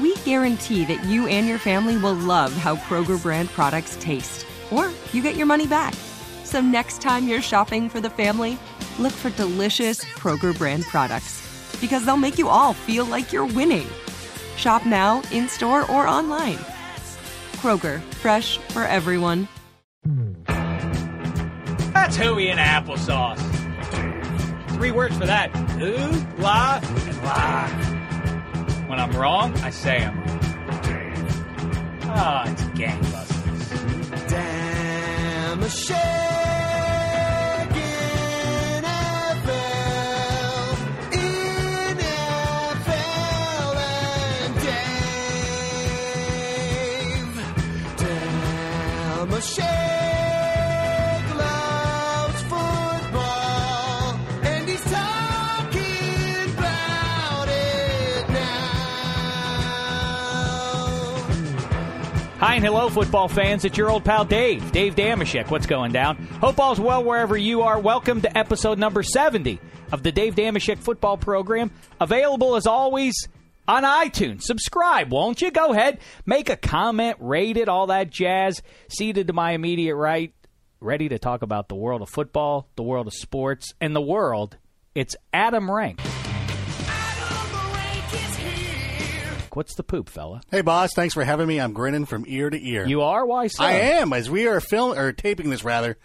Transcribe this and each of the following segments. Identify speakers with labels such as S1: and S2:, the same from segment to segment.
S1: we guarantee that you and your family will love how Kroger brand products taste, or you get your money back. So next time you're shopping for the family, look for delicious Kroger brand products because they'll make you all feel like you're winning. Shop now, in store, or online. Kroger, fresh for everyone.
S2: That's hooey and applesauce. Three words for that. Ooh, blah, and blah. When I'm wrong, I say I'm wrong. Ah, it's gangbusters.
S3: Damn a shaking NFL, NFL and Dave. Damn a
S2: Hi and hello, football fans. It's your old pal Dave, Dave Dameshek. What's going down? Hope all's well wherever you are. Welcome to episode number 70 of the Dave Dameshek football program. Available as always on iTunes. Subscribe, won't you? Go ahead, make a comment, rate it, all that jazz. Seated to my immediate right, ready to talk about the world of football, the world of sports, and the world. It's Adam Rank. What's the poop, fella?
S4: Hey, boss. Thanks for having me. I'm grinning from ear to ear.
S2: You are? Why so?
S4: I am, as we are film or taping this rather.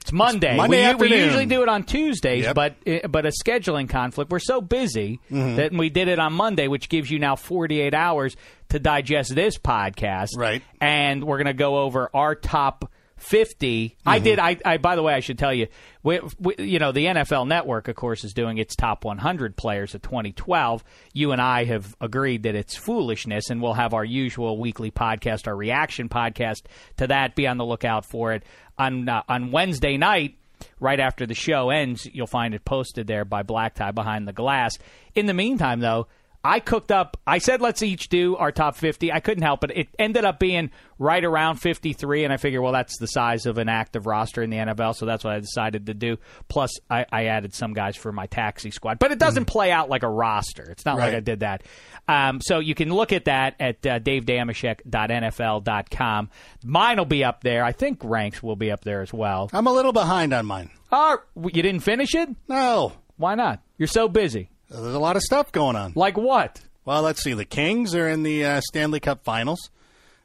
S2: It's Monday.
S4: Monday
S2: we, we usually do it on Tuesdays,
S4: Yep.
S2: but uh, but a scheduling conflict. We're so busy
S4: Mm-hmm.
S2: that we did it on Monday, which gives you now 48 hours to digest this podcast.
S4: Right.
S2: And we're going to go over our top 50. I
S4: Mm-hmm.
S2: did. I, I by the way, I should tell you, we, we, you know, the NFL Network, of course, is doing its top 100 players of 2012. You and I have agreed that it's foolishness, and we'll have our usual weekly podcast, our reaction podcast to that. Be on the lookout for it on uh, on Wednesday night. Right after the show ends, you'll find it posted there by Black Tie Behind the Glass. In the meantime, though, I cooked up. I said let's each do our top fifty. I couldn't help it. It ended up being right around fifty-three, and I figure, well, that's the size of an active roster in the NFL, so that's what I decided to do. Plus, I, I added some guys for my taxi squad, but it doesn't play out like a roster. It's not like I did that. Um, so you can look at that at uh, davedameshek.nfl.com. Mine will be up there. I think ranks will be up there as well.
S4: I'm a little behind on mine.
S2: Oh, you didn't finish it?
S4: No,
S2: Why not? You're so busy.
S4: There's a lot of stuff going on.
S2: Like what?
S4: Well, let's see. The Kings are in the uh, Stanley Cup Finals.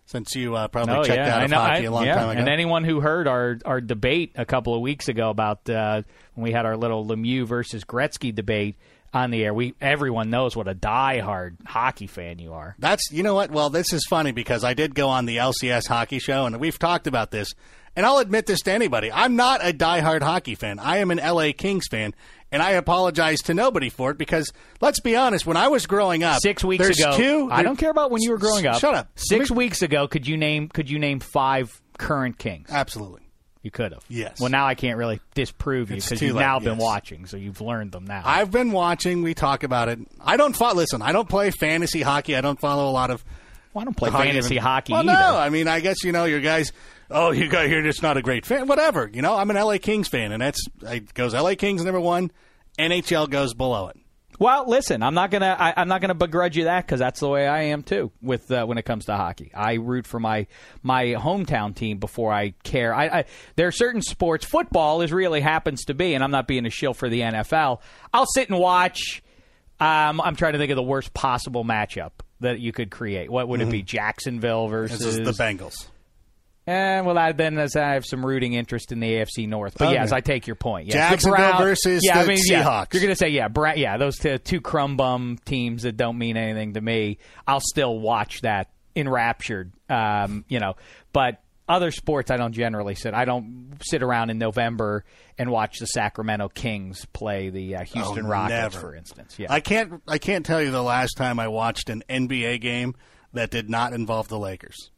S4: Since you uh, probably checked out
S2: Oh,
S4: of
S2: know.
S4: hockey
S2: I-
S4: a long
S2: yeah.
S4: time ago.
S2: And anyone who heard our, our debate a couple of weeks ago about uh, when we had our little Lemieux versus Gretzky debate on the air, we everyone knows what a diehard hockey fan you are.
S4: That's you know what? Well, this is funny because I did go on the LCS hockey show and we've talked about this. And I'll admit this to anybody: I'm not a diehard hockey fan. I am an LA Kings fan, and I apologize to nobody for it because let's be honest. When I was growing up,
S2: Six weeks ago,
S4: two.
S2: I don't care about when you were growing up.
S4: Shut up.
S2: Six
S4: me-
S2: weeks ago, could you name could you name five current Kings?
S4: Absolutely.
S2: You could have.
S4: Yes.
S2: Well, now I can't really disprove you because you've
S4: late,
S2: now been watching, so you've learned them now.
S4: I've been watching. We talk about it. I don't follow. Listen, I don't play fantasy hockey. I don't follow a lot of.
S2: Well, I don't play fantasy hockey
S4: well,
S2: either.
S4: no. I mean, I guess you know your guys. Oh, you got here just not a great fan. Whatever. You know, I'm an LA Kings fan, and that's it goes LA Kings number one. NHL goes below it.
S2: Well, listen, I'm not gonna I, I'm not gonna begrudge you that because that's the way I am too. With uh, when it comes to hockey, I root for my my hometown team before I care. I, I there are certain sports. Football is really happens to be, and I'm not being a shill for the NFL. I'll sit and watch. Um, I'm trying to think of the worst possible matchup that you could create. What would it be? Jacksonville
S4: This
S2: versus
S4: is the Bengals.
S2: Eh, well, I, then as I have some rooting interest in the AFC North. But
S4: Okay.
S2: yes, I take your point. Yes,
S4: Jacksonville
S2: Brown-
S4: versus
S2: yeah, I
S4: the
S2: mean, yeah,
S4: Seahawks.
S2: you're going to say yeah, Bra- yeah, those two, two crumb bum teams that don't mean anything to me. I'll still watch that enraptured. Um, you know, but other sports I don't generally sit. I don't sit around in November and watch the Sacramento Kings play the uh, Houston
S4: Oh,
S2: Rockets,
S4: never.
S2: for instance. Yeah,
S4: I can't. I can't tell you the last time I watched an NBA game that did not involve the Lakers.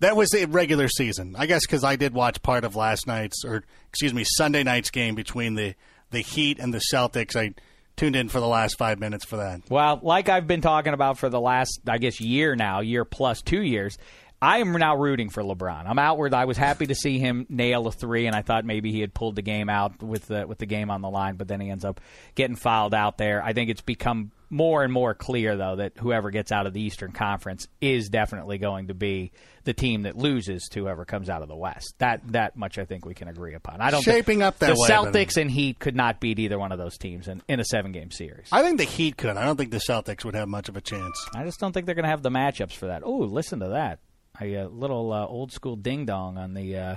S4: That was a regular season, I guess, because I did watch part of last night's, or excuse me, Sunday night's game between the the Heat and the Celtics. I tuned in for the last five minutes for that.
S2: Well, like I've been talking about for the last, I guess, year now, year plus two years, I am now rooting for LeBron. I'm outward. I was happy to see him nail a three, and I thought maybe he had pulled the game out with the with the game on the line, but then he ends up getting fouled out there. I think it's become more and more clear though that whoever gets out of the Eastern Conference is definitely going to be the team that loses to whoever comes out of the West. That that much I think we can agree upon. I don't think-
S4: Shaping up that
S2: the
S4: way,
S2: Celtics and Heat could not beat either one of those teams in, in a seven game series.
S4: I think the Heat could. I don't think the Celtics would have much of a chance.
S2: I just don't think they're going to have the matchups for that. Oh, listen to that. A uh, little uh, old school ding dong on the. Uh,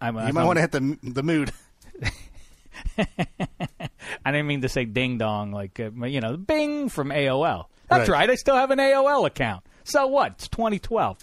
S2: I'm,
S4: You might want to hit the the mood.
S2: I didn't mean to say ding dong like uh, you know Bing from AOL. That's
S4: Right.
S2: right. I still have an AOL account. So what? It's 2012.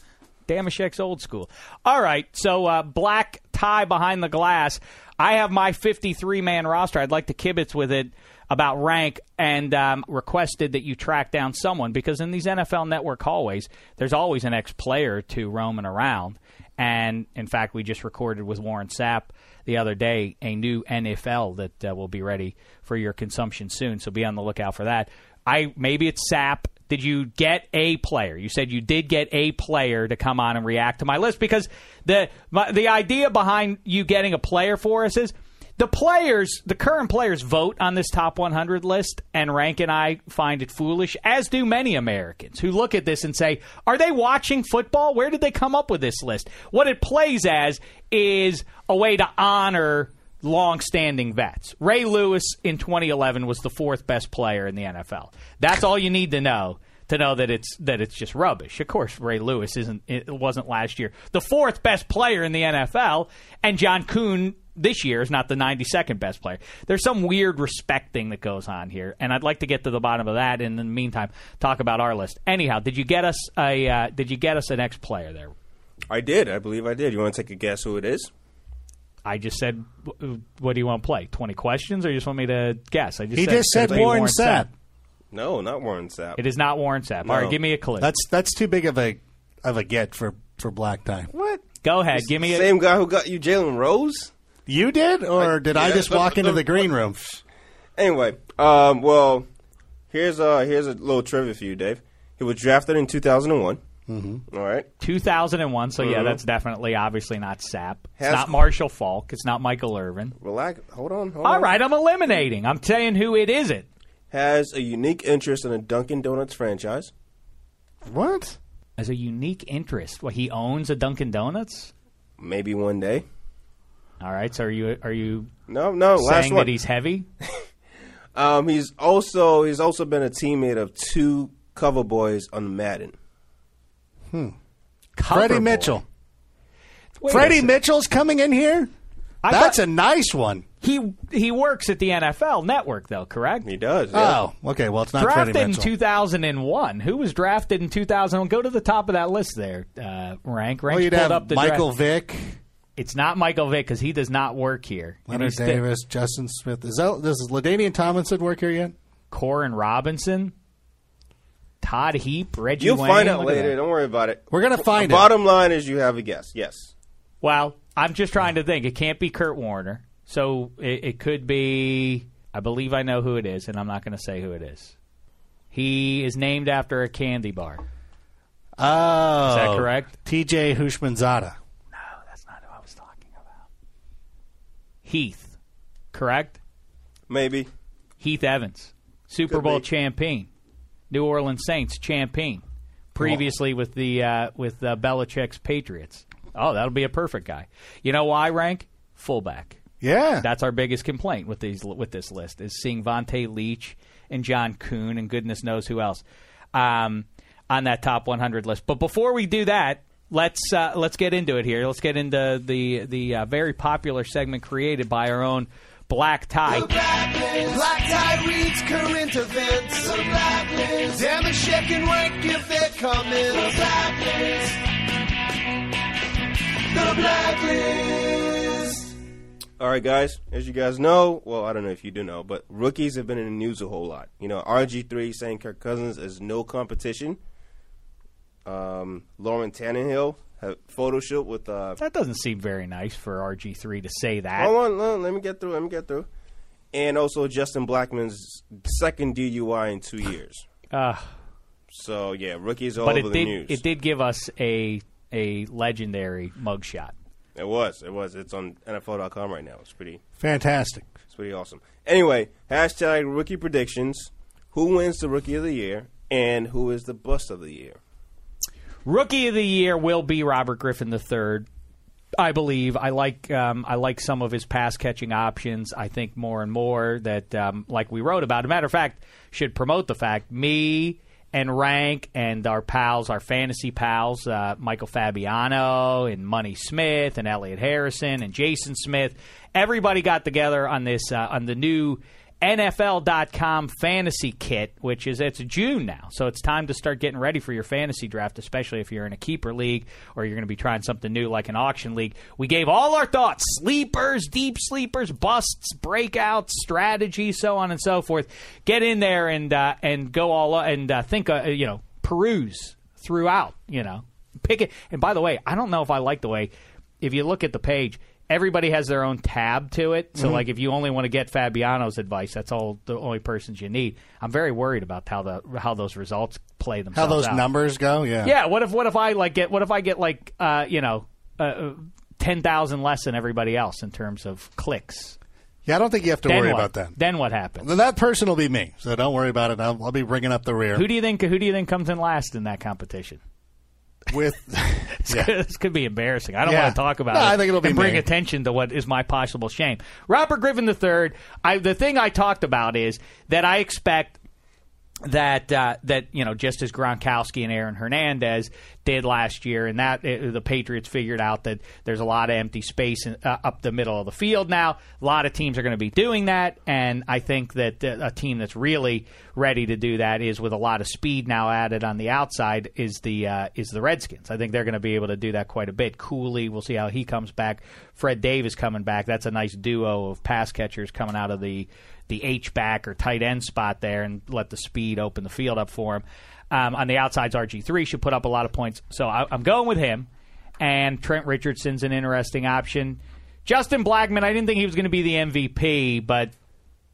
S2: Dameshek's old school. All right. So uh, black tie behind the glass. I have my 53 man roster. I'd like to kibitz with it about rank and um, requested that you track down someone because in these NFL network hallways, there's always an ex player to roaming around. And in fact, we just recorded with Warren Sapp the other day a new NFL that uh, will be ready for your consumption soon. So be on the lookout for that. I maybe it's SAP. Did you get a player? You said you did get a player to come on and react to my list because the my, the idea behind you getting a player for us is the players, the current players, vote on this top 100 list, and Rank and I find it foolish, as do many Americans who look at this and say, Are they watching football? Where did they come up with this list? What it plays as is a way to honor long-standing vets. Ray Lewis in 2011 was the fourth best player in the NFL. That's all you need to know to know that it's that it's just rubbish. Of course, Ray Lewis isn't it wasn't last year the fourth best player in the NFL, and John Kuhn this year is not the 92nd best player. There's some weird respect thing that goes on here, and I'd like to get to the bottom of that. And in the meantime, talk about our list. Anyhow, did you get us a uh, did you get us an ex player there?
S5: I did. I believe I did. You want to take a guess who it is?
S2: I just said, what do you want to play? 20 questions, or you just want me to guess? I just
S4: He
S2: said,
S4: just said
S2: it'll
S4: Warren Sapp.
S5: No, not Warren Sapp.
S2: It is not Warren Sapp. All right, give me a clue.
S4: That's that's too big of a of a get for for black tie.
S5: what?
S2: Go ahead, give me a.
S5: Same guy who got you Jalen Rose?
S4: You did, or did I
S5: yeah.
S4: just walk into the green room?
S5: Anyway, um, well, here's uh here's a little trivia for you, Dave. He was drafted in 2001. Mm-hmm. All right.
S2: 2001, so
S4: Uh-huh.
S2: yeah, that's definitely obviously not Sapp. It's not Marshall Faulk. It's not Michael Irvin.
S5: Relax. Hold on. Hold
S2: All
S5: on.
S2: right, I'm eliminating. I'm saying who it isn't.
S5: Has a unique interest in the Dunkin' Donuts franchise.
S4: What?
S2: As a unique interest. Well, he owns a Dunkin' Donuts.
S5: Maybe one day.
S2: All right, so are you are you
S5: No, no. last
S2: saying
S5: one.
S2: that he's heavy?
S5: Um, he's also he's also been a teammate of two cover boys on Madden.
S2: Cover
S4: Freddie. Mitchell.
S2: Wait
S4: Freddie Mitchell's coming in here.
S2: I
S4: That's
S2: thought-
S4: a nice one.
S2: He he works at the NFL Network though, correct?
S5: He does. Yeah.
S4: Oh, okay. Well, it's not Freddie
S2: drafted in 2001. Who was drafted in 2001? Go to the top of that list there. Uh, rank rank.
S4: well, you'd have
S2: up the
S4: Michael
S2: draft.
S4: Vick,
S2: It's not Michael Vick because he does not work here.
S4: Leonard
S2: he's the-
S4: Davis, Justin Smith. Is that does LaDainian Tomlinson work here yet?
S2: Koren Robinson, Todd Heap, Reggie.
S5: You'll
S2: Wayne.
S5: find out
S2: Look
S5: later. Don't worry about it.
S4: We're gonna find
S5: the
S4: it.
S5: Bottom line is you have a guess. Yes.
S2: Well, I'm just trying to think. It can't be Kurt Warner, so it, it could be. I believe I know who it is, and I'm not going to say who it is. He is named after a candy bar.
S4: Oh,
S2: Is that correct?
S4: T.J. Houshmandzadeh.
S2: No, that's not who I was talking about. Heath, correct?
S5: Maybe.
S2: Heath Evans, Super
S5: Could
S2: Bowl
S5: be.
S2: champion, New Orleans Saints champion, previously with the uh, with uh, Belichick's Patriots. Oh, that'll be a perfect guy. You know why? Rank fullback.
S4: Yeah,
S2: That's our biggest complaint with these with this list is seeing Vonta Leach and John Kuhn and goodness knows who else um, on that top 100 list. But before we do that, let's uh, let's get into it here. Let's get into the the uh, very popular segment created by our own Black Tie.
S3: The Blacklist. Black tie reads current events. The blacklist. Damn it, check and rank if they're coming. The blacklist. The blacklist.
S5: All right, guys. As you guys know, well, I don't know if you do know, but rookies have been in the news a whole lot. You know, RG3 saying Kirk Cousins is no competition. Um, Lauren Tannehill had photo shoot with. Uh,
S2: That doesn't seem very nice for RG3 to say that.
S5: hold on, hold on, let me get through. Let me get through. And also Justin Blackmon's second DUI in two years.
S2: Uh,
S5: So yeah, rookies all
S2: but
S5: over
S2: it
S5: the
S2: did
S5: news.
S2: it did give us a a legendary mugshot.
S5: It was. It was. It's on NFL.com right now. It's pretty.
S4: Fantastic.
S5: It's pretty awesome. Anyway, hashtag rookie predictions. Who wins the rookie of the year and who is the bust of the year?
S2: Rookie of the year will be Robert Griffin III. I believe I like um, I like some of his pass catching options. I think more and more that um, like we wrote about. Matter of fact, should promote the fact me and Rank and our pals, our fantasy pals, uh, Michael Fabiano and Money Smith and Elliot Harrison and Jason Smith. Everybody got together on this uh, on the new NFL.com fantasy kit, which is it's June now, so it's time to start getting ready for your fantasy draft, especially if you're in a keeper league or you're going to be trying something new like an auction league. We gave all our thoughts: sleepers, deep sleepers, busts, breakouts, strategies, so on and so forth. Get in there and uh, and go all and uh, think, uh, you know, peruse throughout. You know, pick it. And by the way, I don't know if I like the way if you look at the page, everybody has their own tab to it. So, like, if you only want to get Fabiano's advice, that's all the only persons you need. I'm very worried about how the how those results play themselves.
S4: How those
S2: out.
S4: numbers go? Yeah.
S2: Yeah. What if what if I like get what if I get like uh, you know uh, uh, ten thousand less than everybody else in terms of clicks?
S4: Yeah, I don't think you have to
S2: then
S4: worry
S2: what?
S4: about that.
S2: Then what happens?
S4: Then that person will be me, so don't worry about it. I'll, I'll be bringing up the rear
S2: Who do you think? Who do you think comes in last in that competition?
S4: With. yeah.
S2: this could be embarrassing. I don't
S4: Yeah.
S2: want to talk about
S4: No,
S2: it.
S4: I think it'll be
S2: and bring
S4: me.
S2: attention to what is my possible shame. Robert Griffin III. I, the thing I talked about is that I expect that uh, that you know just as Gronkowski and Aaron Hernandez did last year, and that uh, the Patriots figured out that there's a lot of empty space in, uh, up the middle of the field now. A lot of teams are going to be doing that, and I think that uh, a team that's really ready to do that is with a lot of speed now added on the outside is the uh, is the Redskins. I think they're going to be able to do that quite a bit. Cooley, we'll see how he comes back. Fred Davis coming back. That's a nice duo of pass catchers coming out of the the H back or tight end spot there and let the speed open the field up for him. Um, on the outsides, RG3 should put up a lot of points. So I, I'm going with him. And Trent Richardson's an interesting option. Justin Blackmon, I didn't think he was going to be the MVP, but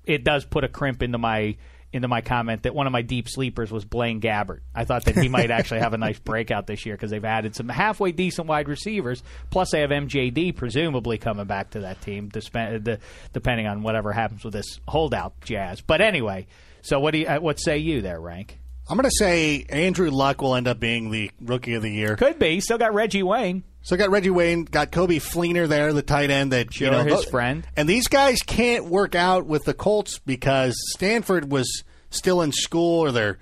S2: it does put a crimp into my into my comment that one of my deep sleepers was Blaine Gabbert. I thought that he might actually have a nice breakout this year because they've added some halfway decent wide receivers. Plus, they have MJD presumably coming back to that team, disp- the- depending on whatever happens with this holdout jazz. But anyway, so what do you, uh, what say you there, Rank?
S4: I'm going to say Andrew Luck will end up being the rookie of the year.
S2: Could be. Still got Reggie Wayne.
S4: So got Reggie Wayne, got Coby Fleener there, the tight end that
S2: Sure,
S4: you know
S2: his
S4: tho-
S2: friend.
S4: And these guys can't work out with the Colts because Stanford was still in school or their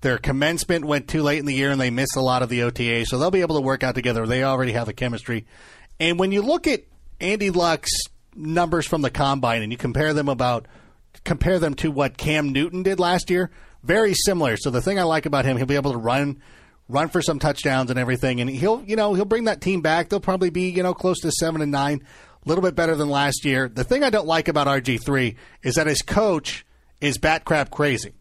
S4: their commencement went too late in the year and they missed a lot of the OTA. So they'll be able to work out together. They already have the chemistry. And when you look at Andy Luck's numbers from the combine and you compare them about compare them to what Cam Newton did last year, very similar. So the thing I like about him, he'll be able to run run for some touchdowns and everything and he'll you know, he'll bring that team back. They'll probably be, you know, close to 7 and 9, a little bit better than last year. The thing I don't like about RG3 is that his coach is bat crap crazy.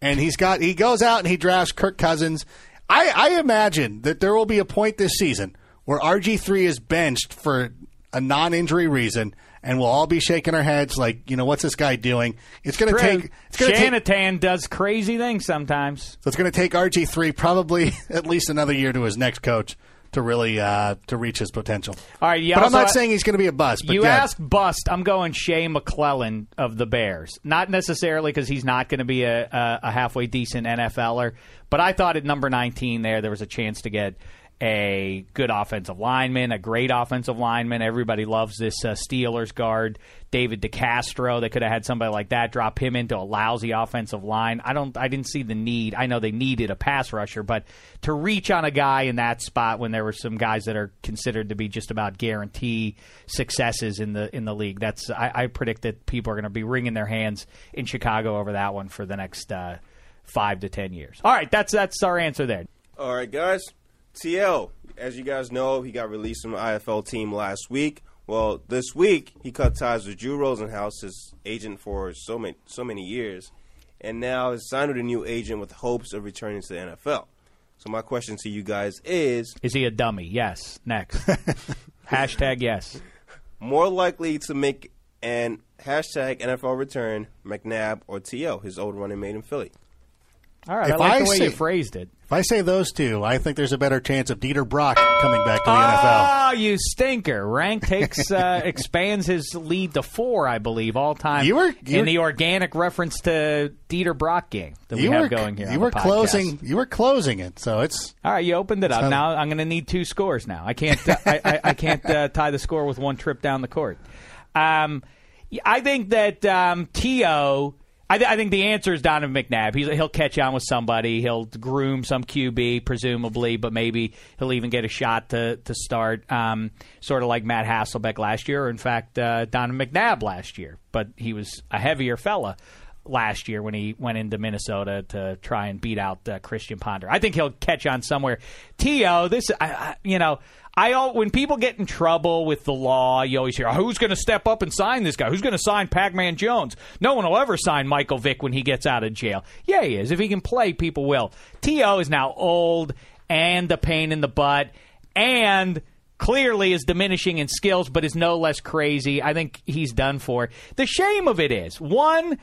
S4: And he's got he goes out and he drafts Kirk Cousins. I, I imagine that there will be a point this season where RG3 is benched for a non-injury reason, and we'll all be shaking our heads like, you know, what's this guy doing? It's going to take. It's going to take.
S2: Shanahan does crazy things sometimes.
S4: So it's going to take RG3 probably at least another year to his next coach to really uh, to reach his potential.
S2: All right, you
S4: but I'm not saying he's going to be a bust. But
S2: you
S4: yeah,
S2: ask bust. I'm going Shea McClellin of the Bears. Not necessarily because he's not going to be a, a, a halfway decent NFLer, but I thought at number 19 there there was a chance to get a good offensive lineman, a great offensive lineman. Everybody loves this uh, Steelers guard, David DeCastro. They could have had somebody like that drop him into a lousy offensive line. I don't. I didn't see the need. I know they needed a pass rusher, but to reach on a guy in that spot when there were some guys that are considered to be just about guarantee successes in the in the league, that's I, I predict that people are going to be wringing their hands in Chicago over that one for the next uh, five to ten years. All right, that's that's our answer there.
S5: All right, guys. T.O., as you guys know, he got released from the IFL team last week. Well, this week he cut ties with Drew Rosenhaus, his agent for so many so many years, and now has signed with a new agent with hopes of returning to the NFL. So my question to you guys is:
S2: Is he a dummy? Yes. Next. Hashtag yes.
S5: more likely to make an hashtag NFL return, McNabb or T.O., his old running mate in Philly?
S2: All right.
S4: If
S2: I like
S4: I
S2: the way
S4: say-
S2: you phrased it.
S4: If I say those two, I think there's a better chance of Dieter Brock coming back to the NFL.
S2: Oh, you stinker! Rank takes uh, expands his lead to four, I believe, all time.
S4: You were- you
S2: in the organic reference to Dieter Brock game that we have
S4: were
S2: going here.
S4: You were closing. You were closing it, so it's
S2: All right, you opened it up. Now I'm going to need two scores. Now I can't. Uh, I, I, I can't uh, tie the score with one trip down the court. Um, I think that um, To. I, th- I think the answer is Donovan McNabb. He's, he'll catch on with somebody. He'll groom some QB, presumably, but maybe he'll even get a shot to to start. Um, sort of like Matt Hasselbeck last year, or in fact, uh, Donovan McNabb last year. But he was a heavier fella last year when he went into Minnesota to try and beat out uh, Christian Ponder. I think he'll catch on somewhere. To this, I, I, you know, I when people get in trouble with the law, you always hear, oh, "Who's going to step up and sign this guy? Who's going to sign Pac-Man Jones?" No one will ever sign Michael Vick when he gets out of jail. Yeah, he is. If he can play, people will. T.O. is now old and a pain in the butt, and clearly is diminishing in skills, but is no less crazy. I think he's done for. The shame of it is one.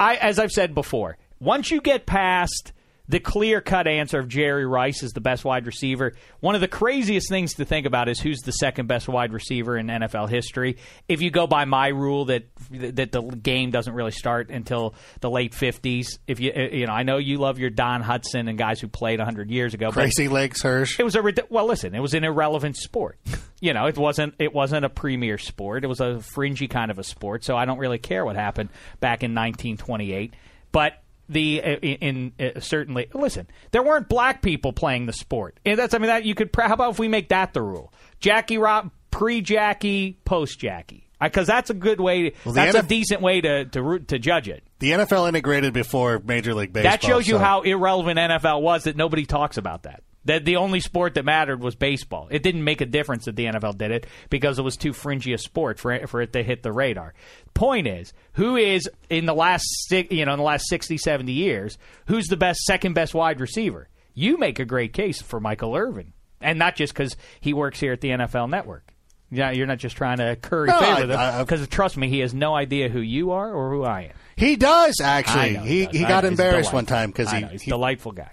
S2: I, as I've said before, once you get past the clear cut answer of Jerry Rice is the best wide receiver, one of the craziest things to think about is who's the second best wide receiver in NFL history. If you go by my rule that that the game doesn't really start until the late fifties, if you eh, you know, I know you love your Don Hutson and guys who played hundred years ago, but
S4: crazy legs Hirsch.
S2: it was a well. Listen, it was an irrelevant sport. You know, it wasn't. It wasn't a premier sport. It was a fringy kind of a sport. So I don't really care what happened back in 1928. But the uh, in, in uh, certainly listen, there weren't black people playing the sport. And that's I mean that you could. How about if we make that the rule? Jackie Rob pre Jackie post Jackie. Because that's a good way.
S4: Well, the
S2: that's a decent way to to root, to judge it.
S4: The NFL integrated before Major League Baseball.
S2: That shows you
S4: so-
S2: how irrelevant NFL was that nobody talks about that. That the only sport that mattered was baseball. It didn't make a difference that the NFL did it because it was too fringy a sport for it, for it to hit the radar. Point is, who is in the last you know in the last 60, 70 years, who's the best second best wide receiver? You make a great case for Michael Irvin, and not just because he works here at the NFL Network. Yeah, you're not just trying to curry
S4: No,
S2: favor with him because trust me, he has no idea who you are or who I am.
S4: He does actually.
S2: know
S4: He
S2: does.
S4: he got. Embarrassed one time because he,
S2: he's a
S4: he
S2: delightful guy.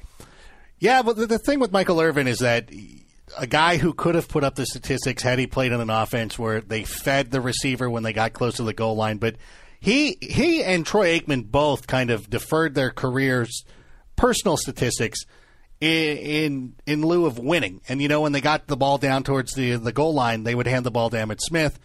S4: Yeah, but the, thing with Michael Irvin is that a guy who could have put up the statistics had he played on an offense where they fed the receiver when they got close to the goal line, but he he and Troy Aikman both kind of deferred their careers, personal statistics, in in, in lieu of winning. And you know, when they got the ball down towards the the goal line, they would hand the ball to Emmitt Smith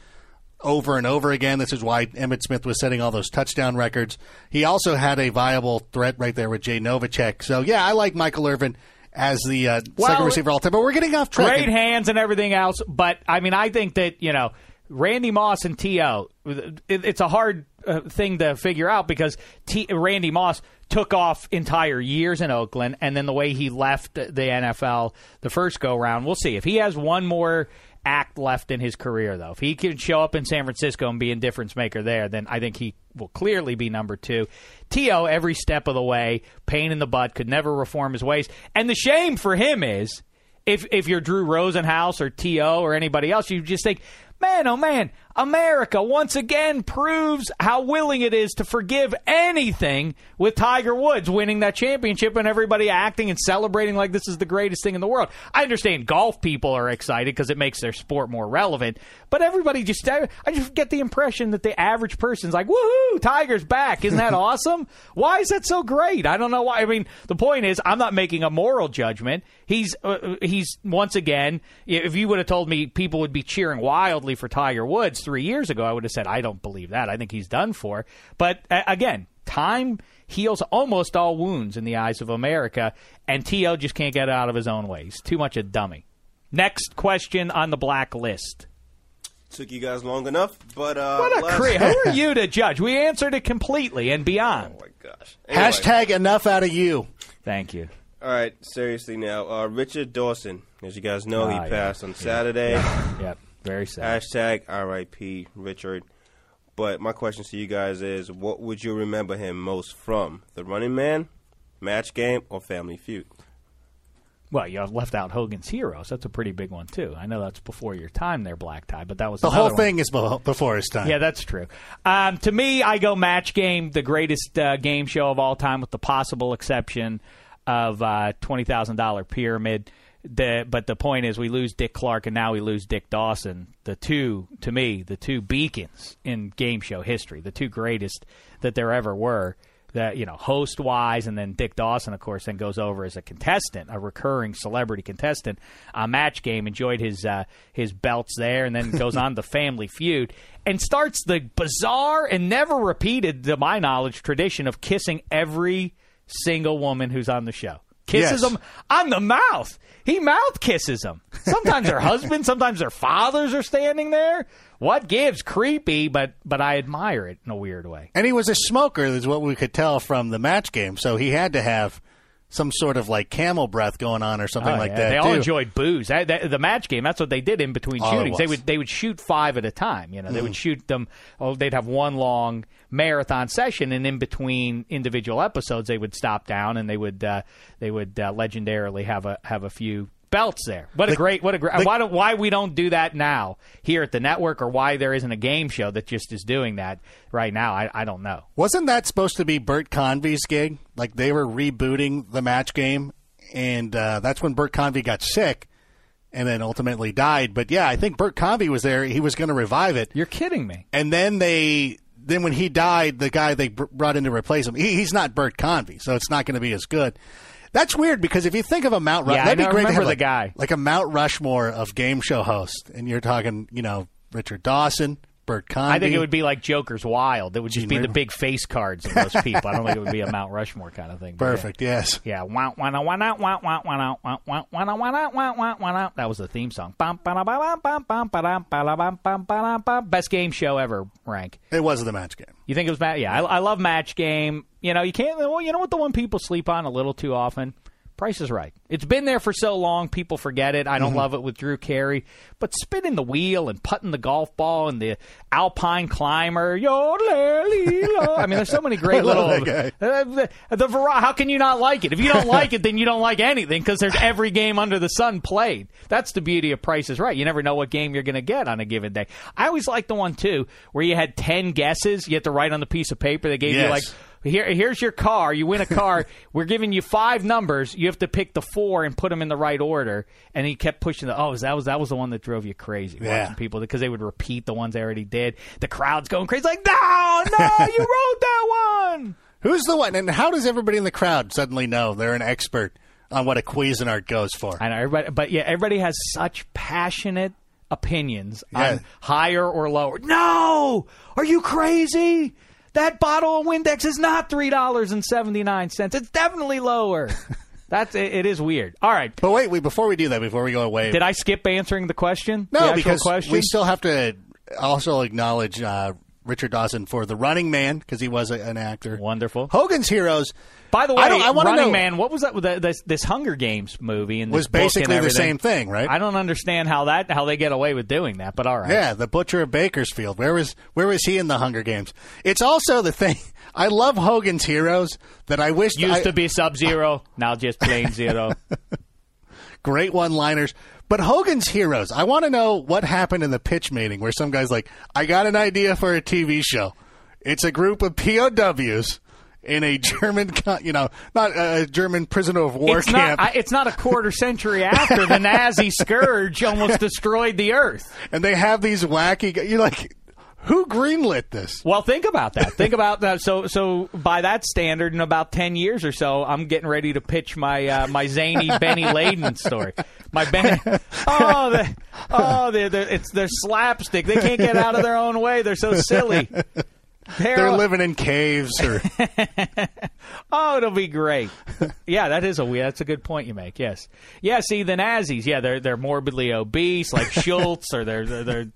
S4: over and over again. This is why Emmitt Smith was setting all those touchdown records. He also had a viable threat right there with Jay Novacek. So yeah, I like Michael Irvin as the uh,
S2: Well,
S4: second receiver all time. But we're getting off track.
S2: Great hands and everything else, but I mean, I think that you know Randy Moss and To, it, it's a hard uh, thing to figure out because T, Randy Moss took off entire years in Oakland, and then the way he left the NFL the first go round, we'll see if he has one more act left in his career though. If he can show up in san francisco and be a difference maker there then i think he will clearly be number two. T.O. every step of the way pain in the butt could never reform his ways. And the shame for him is if if you're Drew Rosenhaus or T.O. or anybody else, you just think, man, oh man, America once again proves how willing it is to forgive anything with Tiger Woods winning that championship and everybody acting and celebrating like this is the greatest thing in the world. I understand golf people are excited because it makes their sport more relevant, but everybody just, I just get the impression that the average person's like, woohoo, Tiger's back. Isn't that awesome? Why is that so great? I don't know why. I mean, the point is, I'm not making a moral judgment. He's, uh, he's once again, if you would have told me people would be cheering wildly for Tiger Woods, three years ago, I would have said, I don't believe that. I think he's done for. But uh, again, time heals almost all wounds in the eyes of America, and T.O. just can't get out of his own way. He's too much a dummy. Next question on the black list.
S5: Took you guys long enough, but uh,
S2: What a
S5: last-
S2: creep. Who are you to judge? We answered it completely and beyond.
S5: Oh my gosh. Anyway,
S4: Hashtag enough out of you.
S2: Thank you.
S5: All right, seriously now. Uh, Richard Dawson, as you guys know,
S2: Ah,
S5: he
S2: yeah.
S5: passed on Saturday.
S2: Yep. Very sad.
S5: Hashtag R.I.P. Richard. But my question to you guys is, what would you remember him most from? The Running Man, Match Game, or Family Feud?
S2: Well, you have left out Hogan's Heroes. That's a pretty big one too. I know that's before your time there, Black Tie, but that was
S4: The
S2: another
S4: whole
S2: one.
S4: thing is be- before his time.
S2: Yeah, that's true. Um, to me, I go Match Game, the greatest uh, game show of all time, with the possible exception of uh, twenty thousand dollar pyramid. The, but the point is, we lose Dick Clark and now we lose Dick Dawson. The two, to me, the two beacons in game show history, the two greatest that there ever were. That you know, host wise, and then Dick Dawson, of course, then goes over as a contestant, a recurring celebrity contestant on Match Game. Enjoyed his uh, his belts there, and then goes on the Family Feud and starts the bizarre and never repeated, to my knowledge, tradition of kissing every single woman who's on the show. Kisses
S4: Yes.
S2: them on the mouth. He mouth kisses them. Sometimes their husbands, sometimes their fathers are standing there. What gives? Creepy, but but I admire it in a weird way.
S4: And he was a smoker, is what we could tell from the match game. So he had to have some sort of like camel breath going on or something
S2: Oh,
S4: like
S2: yeah.
S4: that.
S2: They all enjoyed booze. That, that- the match game. That's what they did in between
S4: Oh,
S2: shootings. They would they would shoot five at a time. You know, they
S4: Mm.
S2: would shoot them. Oh, they'd have one long marathon session, and in between individual episodes, they would stop down and they would uh, they would uh, legendarily have a have a few belts there. What a great what a great
S4: the-
S2: why don't why we don't do that now here at the network, or why there isn't a game show that just is doing that right now. I, I don't know.
S4: Wasn't that supposed to be Bert Convy's gig? Like they were rebooting the match game, and uh, that's when Bert Convy got sick, and then ultimately died. But yeah, I think Bert Convy was there. He was going to revive it,
S2: You're kidding me.
S4: and then they. Then when he died, the guy they brought in to replace him, he, he's not Bert Convey, so it's not going to be as good. That's weird because if you think of a Mount Rushmore,
S2: Yeah,
S4: that'd be great to have
S2: the
S4: like,
S2: guy.
S4: like a Mount Rushmore of game show hosts, and you're talking, you know, Richard Dawson, Bert.
S2: I think it would be like Joker's Wild. It would just
S4: Gene
S2: be the big face cards of those people. I don't think it would be a Mount Rushmore kind of thing. but yeah.
S4: perfect. Yes.
S2: Yeah, wah, wah, wah, wah, wah, wah, wah, wah, wah, wah, wah, wah, wah, wah, wah, wah. that was the theme song. Best game show ever, rank.
S4: It was the match game.
S2: You think it was match? Yeah, I, I love match game. You know, you can't. Well, you know what the one people sleep on a little too often. Price is right. It's been there for so long, people forget it. I don't love it with Drew Carey, but spinning the wheel and putting the golf ball and the alpine climber. I mean, there's so many great little. Uh, the, the How can you not like it? If you don't like it, then you don't like anything because there's every game under the sun played. That's the beauty of Price is Right. You never know what game you're going to get on a given day. I always like the one too where you had ten guesses. You had to write on the piece of paper. They gave you like here, here's your car. You win a car. We're giving you five numbers. You have to pick the four and put them in the right order. And he kept pushing the. Oh, that was that was the one that drove you crazy.
S4: Yeah.
S2: Watching people because they would repeat the ones they already did. The crowd's going crazy. Like, no, no, you wrote that one.
S4: Who's the one? And how does everybody in the crowd suddenly know they're an expert on what a Cuisinart goes for?
S2: I know everybody, but yeah, everybody has such passionate opinions
S4: Yeah.
S2: on higher or lower. No, are you crazy? That bottle of Windex is not three dollars and seventy nine cents. It's definitely lower. That's it, it is weird. All right.
S4: But wait, wait, before we do that, before we go away,
S2: Did I skip answering the question?
S4: No,
S2: actual
S4: because
S2: question?
S4: we still have to also acknowledge uh, Richard Dawson for the Running Man because he was a, an actor.
S2: Wonderful.
S4: Hogan's Heroes.
S2: By the way,
S4: I don't- I wanna
S2: Running
S4: know-
S2: Man, what was that? with the- This, this Hunger Games movie and
S4: Was basically the same thing, right?
S2: I don't understand how that how they get away with doing that, but all right.
S4: Yeah, the Butcher of Bakersfield. Where was where was he in the Hunger Games? It's also the thing. I love Hogan's Heroes that I wish
S2: Used
S4: I,
S2: to be Sub Zero, now just plain Zero.
S4: great one-liners. But Hogan's Heroes, I want to know what happened in the pitch meeting where some guy's like, "I got an idea for a TV show. It's a group of POWs." In a German, you know, not a German prisoner of war
S2: It's
S4: camp,
S2: not. It's not a quarter century after the Nazi scourge almost destroyed the earth.
S4: and they have these wacky. You're like, who greenlit this?
S2: Well, think about that. Think about that. So, so by that standard, in about ten years or so, I'm getting ready to pitch my uh, my zany Benny Layden story. My Benny. Oh, the, oh, they're, they're, it's they're slapstick. They can't get out of their own way. They're so silly.
S4: They're living in caves or
S2: Oh, it'll be great. yeah, that is a that's a good point you make. Yes, yeah. See the Nazis. Yeah, they're they're morbidly obese, like Schultz, or they're they're. they're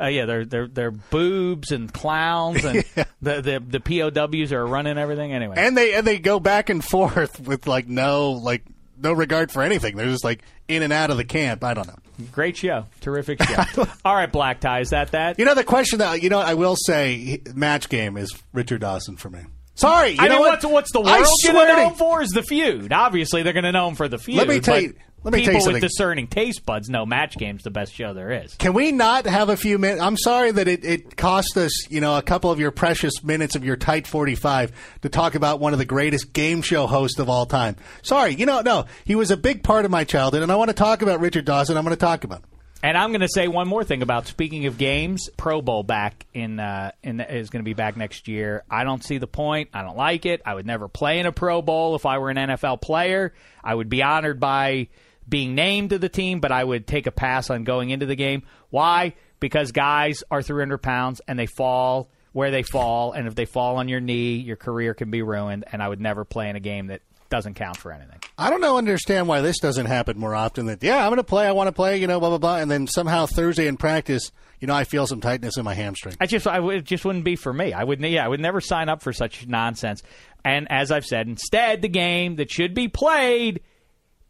S2: uh, yeah, they're they're they're boobs and clowns, and the, the the POWs are running everything anyway.
S4: and they and they go back and forth with like no like no regard for anything. They're just like in and out of the camp. I don't know.
S2: Great show, terrific show. All right, Black Tie, is that that?
S4: You know the question that you know I will say match game is Richard Dawson for me. Sorry, you
S2: I
S4: know
S2: mean,
S4: what?
S2: what's what's the world going to know him for? Is the feud? Obviously, they're going to know him for the feud.
S4: Let me tell you- let me tell
S2: people
S4: you
S2: with discerning taste buds know Match Game's the best show there is.
S4: Can we not have a few minutes? I'm sorry that it, it cost us, you know, a couple of your precious minutes of your tight 45 to talk about one of the greatest game show hosts of all time. Sorry, you know, no, he was a big part of my childhood, and I want to talk about Richard Dawson. I'm going to talk about him.
S2: And I'm going to say one more thing about speaking of games. Pro Bowl back in uh, in is going to be back next year. I don't see the point. I don't like it. I would never play in a Pro Bowl if I were an NFL player. I would be honored by being named to the team, but I would take a pass on going into the game. Why? Because guys are 300 pounds and they fall where they fall, and if they fall on your knee, your career can be ruined. And I would never play in a game that doesn't count for anything.
S4: I don't know, understand why this doesn't happen more often. That yeah, I'm going to play, I want to play, you know, blah blah blah, and then somehow Thursday in practice, you know, I feel some tightness in my hamstring.
S2: I just I would it just wouldn't be for me. I would yeah, I would never sign up for such nonsense. And as I've said, instead the game that should be played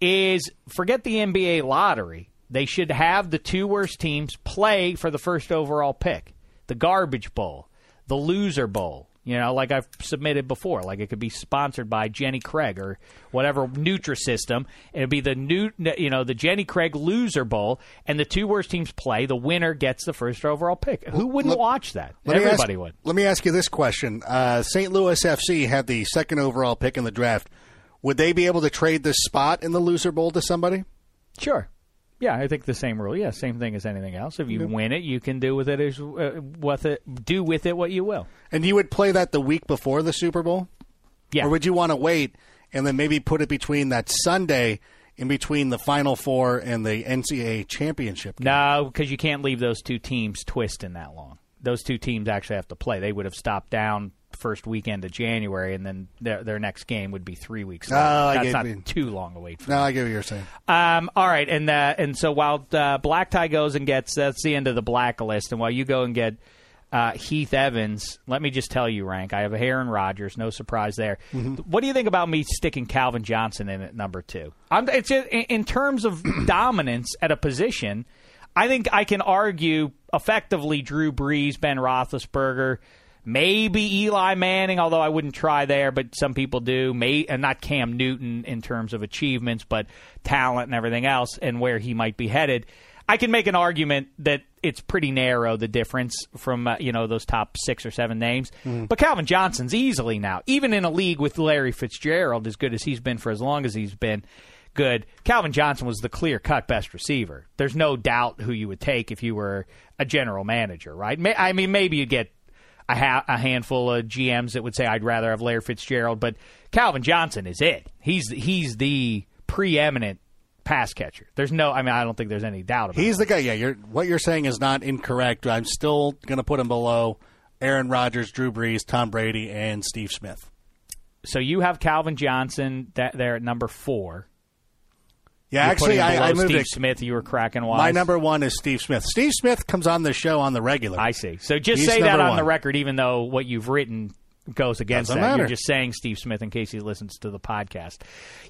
S2: is forget the NBA lottery. They should have the two worst teams play for the first overall pick. The garbage bowl, the loser bowl. You know, like I've submitted before, like it could be sponsored by Jenny Craig or whatever Nutrisystem. It'd be the new, you know, the Jenny Craig Loser Bowl, and the two worst teams play. The winner gets the first overall pick. Who wouldn't
S4: let-
S2: watch that? Everybody
S4: ask,
S2: would.
S4: Let me ask you this question: uh, St. Louis FC had the second overall pick in the draft. Would they be able to trade this spot in the loser bowl to somebody?
S2: Sure. Yeah, I think the same rule. Yeah, same thing as anything else. If you win it, you can do with it as uh, with it do with it what you will.
S4: And you would play that the week before the Super Bowl,
S2: Yeah.
S4: or would you want to wait and then maybe put it between that Sunday in between the Final Four and the NCAA championship? game?
S2: No, because you can't leave those two teams twisting that long. Those two teams actually have to play. They would have stopped down first weekend of January, and then their their next game would be three weeks.
S4: Oh. I
S2: That's not too long a wait. For
S4: No, I get what you're saying.
S2: Um, all right, and uh, and so while uh, Black Tie goes and gets that's the end of the blacklist, and while you go and get uh, Heath Evans, let me just tell you, Rank, I have a Aaron Rodgers, no surprise there. What do you think about me sticking Calvin Johnson in at number two? I'm, it's in, in terms of dominance at a position. I think I can argue effectively Drew Brees, Ben Roethlisberger. Maybe Eli Manning, although I wouldn't try there, but some people do. May and not Cam Newton in terms of achievements, but talent and everything else, and where he might be headed. I can make an argument that it's pretty narrow the difference from uh, you know those top six or seven names. But Calvin Johnson's easily now, even in a league with Larry Fitzgerald, as good as he's been for as long as he's been good. Calvin Johnson was the clear cut best receiver. There's no doubt who you would take if you were a general manager, right? May, I mean, maybe you'd get a, ha- a handful of GMs that would say I'd rather have Larry Fitzgerald, but Calvin Johnson is it. He's he's the preeminent pass catcher. There's no, I mean, I don't think there's any doubt about it.
S4: He's
S2: it.
S4: the guy. Yeah, you're, what you're saying is not incorrect. I'm still going to put him below Aaron Rodgers, Drew Brees, Tom Brady, and Steve Smith.
S2: So you have Calvin Johnson that there at number four.
S4: Yeah,
S2: You're
S4: actually, I, I moved
S2: Steve
S4: it.
S2: Smith. You were cracking wise.
S4: My number one is Steve Smith. Steve Smith comes on the show on the regular.
S2: I see. So just
S4: He's
S2: say that on
S4: one.
S2: the record, even though what you've written goes against
S4: Doesn't
S2: that.
S4: matter.
S2: You're just saying Steve Smith in case he listens to the podcast.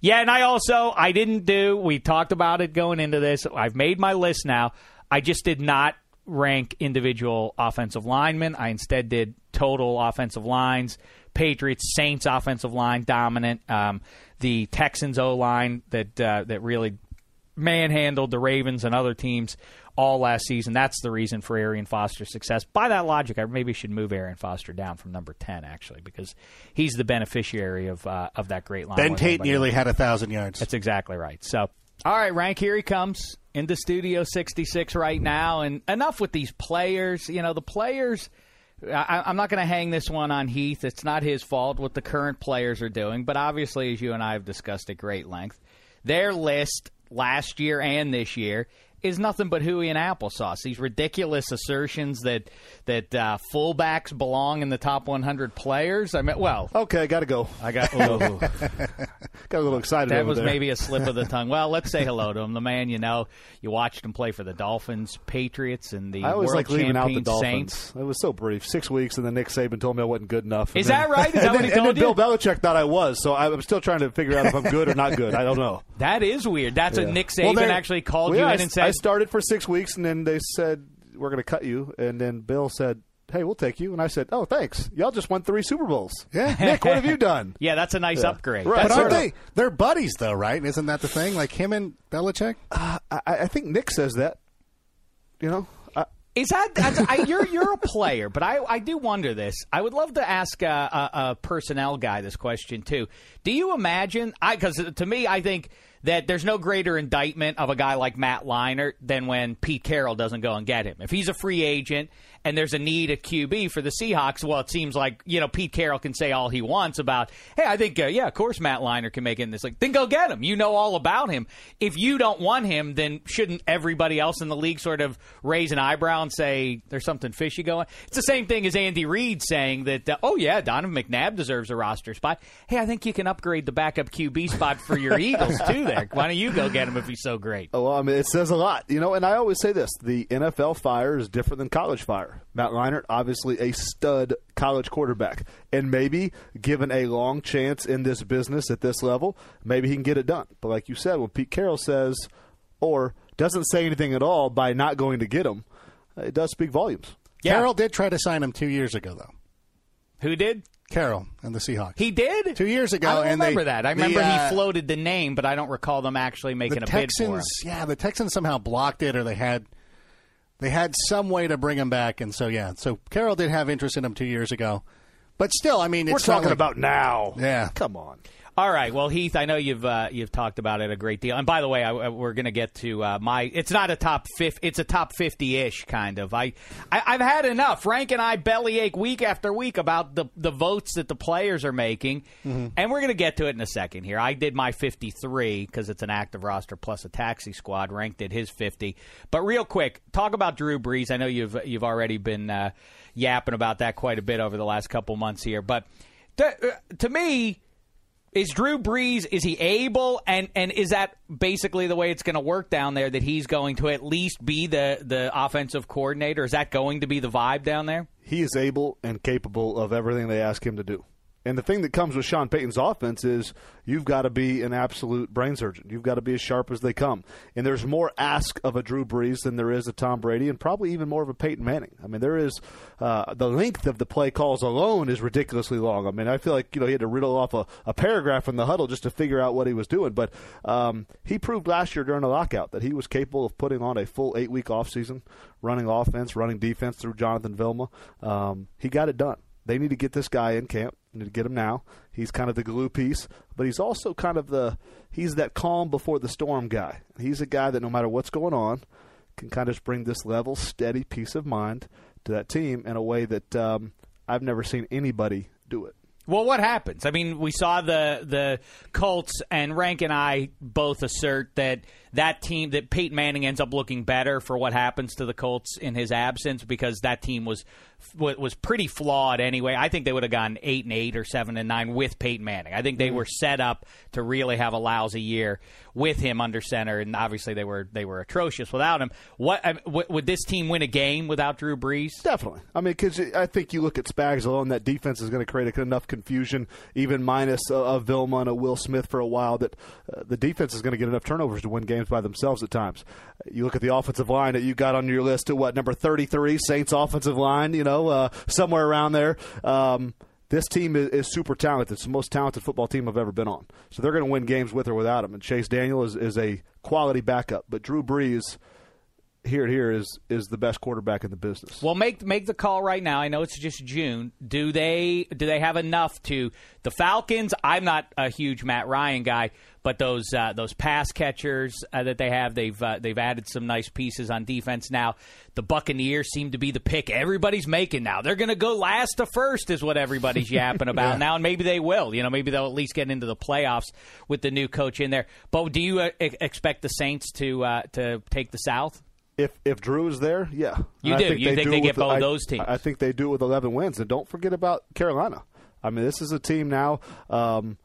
S2: Yeah, and I also I didn't do. We talked about it going into this. I've made my list now. I just did not rank individual offensive linemen. I instead did total offensive lines. Patriots, Saints offensive line dominant. Um, the Texans O line that uh, that really manhandled the Ravens and other teams all last season. That's the reason for Arian Foster's success. By that logic, I maybe should move Arian Foster down from number ten actually because he's the beneficiary of uh, of that great line.
S4: Ben Tate nearly had a thousand yards.
S2: That's exactly right. So, all right, rank here he comes into Studio 66 right now, and enough with these players. You know, the players. I, I'm not going to hang this one on Heath. It's not his fault what the current players are doing, but obviously, as you and I have discussed at great length, their list last year and this year is nothing but hooey and applesauce. These ridiculous assertions that that uh, fullbacks belong in the top 100 players. I mean, well,
S6: Okay, I got to go.
S2: I got. ooh.
S6: Got a little excited.
S2: That was
S6: there.
S2: maybe a slip of the tongue. Well, let's say hello to him. The man you know, you watched him play for the Dolphins, Patriots, and the
S6: I always
S2: world
S6: like leaving out the Dolphins.
S2: Saints.
S6: It was so brief, six weeks, and then Nick Saban told me I wasn't good enough.
S2: Is
S6: then-
S2: that right? Is that
S6: and
S2: what
S6: then,
S2: he
S6: and then? Bill Belichick thought I was, so I'm still trying to figure out if I'm good or not good. I don't know.
S2: That is weird. That's
S6: Yeah.
S2: what Nick Saban
S6: they're-
S2: actually called
S6: well,
S2: you
S6: yeah,
S2: in
S6: I,
S2: and said.
S6: I started for six weeks, and then they said we're going to cut you, and then Bill said. Hey, we'll take you. And I said, "Oh, thanks. Y'all just won three Super Bowls.
S4: Yeah.
S6: Nick, what have you done?
S2: yeah, that's a nice
S6: Yeah.
S2: upgrade.
S6: Right.
S4: but aren't
S2: sort of-
S4: they? They're buddies, though, right? Isn't that the thing? Like him and Belichick.
S6: Uh, I, I think Nick says that. You know, I,
S2: Is that I, you're you're a player, but I I do wonder this. I would love to ask a, a, a personnel guy this question too. Do you imagine? I because to me, I think that there's no greater indictment of a guy like Matt Leinart than when Pete Carroll doesn't go and get him. If he's a free agent and there's a need at QB for the Seahawks, well, it seems like you know Pete Carroll can say all he wants about, hey, I think uh, yeah, of course Matt Leinart can make it in this league. Then go get him. You know all about him. If you don't want him, then shouldn't everybody else in the league sort of raise an eyebrow and say there's something fishy going? It's the same thing as Andy Reid saying that, uh, oh yeah, Donovan McNabb deserves a roster spot. Hey, I think you can upgrade the backup QB spot for your Eagles too. There, why don't you go get him if he's so great?
S6: Oh, well, I mean, it says a lot, you know. And I always say this: the NFL fire is different than college fire. Matt Leinart, obviously a stud college quarterback, and maybe given a long chance in this business at this level, maybe he can get it done. But like you said, when Pete Carroll says or doesn't say anything at all by not going to get him, it does speak volumes.
S2: Yeah.
S4: Carroll did try to sign him two years ago, though.
S2: Who did?
S4: Carroll and the Seahawks.
S2: He did
S4: Two years ago,
S2: I don't
S4: and they-
S2: remember that. I
S4: the,
S2: remember
S4: uh,
S2: he floated the name, but I don't recall them actually making
S4: the
S2: a bid for him.
S4: Texans, yeah, the Texans somehow blocked it, or they had they had some way to bring him back, and so yeah, so Carroll did have interest in him two years ago, but still, I mean,
S6: We're
S4: it's
S6: talking
S4: like-
S6: about now.
S4: Yeah.
S6: come on.
S2: All right. Well, Heath, I know you've uh, you've talked about it a great deal. And by the way, I, I- we're going to get to uh, my. It's not a top fifty. It's a top fifty-ish kind of. I, I I've had enough. Rank and I bellyache week after week about the the votes that the players are making, and we're going to get to it in a second. Here, I did my fifty-three because it's an active roster plus a taxi squad. Rank did his fifty. But real quick, talk about Drew Brees. I know you've you've already been uh, yapping about that quite a bit over the last couple months here, but. To, uh, to me, is Drew Brees is he able and and is that basically the way it's going to work down there that he's going to at least be the the offensive coordinator? Is that going to be the vibe down there?
S6: he is able and capable of everything they ask him to do. And the thing that comes with Sean Payton's offense is you've got to be an absolute brain surgeon. You've got to be as sharp as they come. And there's more ask of a Drew Brees than there is a Tom Brady, and probably even more of a Peyton Manning. I mean, there is uh, the length of the play calls alone is ridiculously long. I mean, I feel like you know he had to riddle off a, a paragraph in the huddle just to figure out what he was doing. But um, he proved last year during the lockout that he was capable of putting on a full eight week offseason, running offense, running defense through Jonathan Vilma. Um, he got it done. They need to get this guy in camp. To get him now. He's kind of the glue piece, but he's also kind of the he's that calm before the storm guy. He's a guy that no matter what's going on, can kind of bring this level, steady peace of mind to that team in a way that um, I've never seen anybody do it.
S2: Well, what happens? I mean, we saw the the Colts and Rank and I both assert that that team that Peyton Manning ends up looking better for what happens to the Colts in his absence because that team was was pretty flawed anyway. I think they would have gone eight and eight or seven and nine with Peyton Manning. I think they were set up to really have a lousy year with him under center, and obviously they were they were atrocious without him. What um, w- would this team win a game without Drew Brees?
S6: Definitely. I mean, because I think you look at Spags alone, that defense is going to create enough confusion, even minus a, a Vilma and a Will Smith for a while, that uh, the defense is going to get enough turnovers to win games by themselves at times. You look at the offensive line that you got on your list to what, number 33, Saints offensive line, you know, uh, somewhere around there. Um, this team is, is super talented. It's the most talented football team I've ever been on. So they're going to win games with or without him. And Chase Daniel is, is a quality backup, but Drew Brees here here is is the best quarterback in the business.
S2: Well, make make the call right now. I know it's just June. Do they do they have enough to the Falcons? I'm not a huge Matt Ryan guy, but those uh, those pass catchers uh, that they have, they've uh, they've added some nice pieces on defense now. The Buccaneers seem to be the pick everybody's making now. They're going to go last to first, is what everybody's yapping about
S6: Yeah.
S2: now, and maybe they will. You know, maybe they'll at least get into the playoffs with the new coach in there. But do you uh, expect the Saints to uh, to take the South?
S6: If if Drew is there, yeah,
S2: You
S6: I
S2: do. You think
S6: do
S2: they get both
S6: I-
S2: those teams?
S6: I think they do it with eleven wins, and don't forget about Carolina. I mean, this is a team now. Um,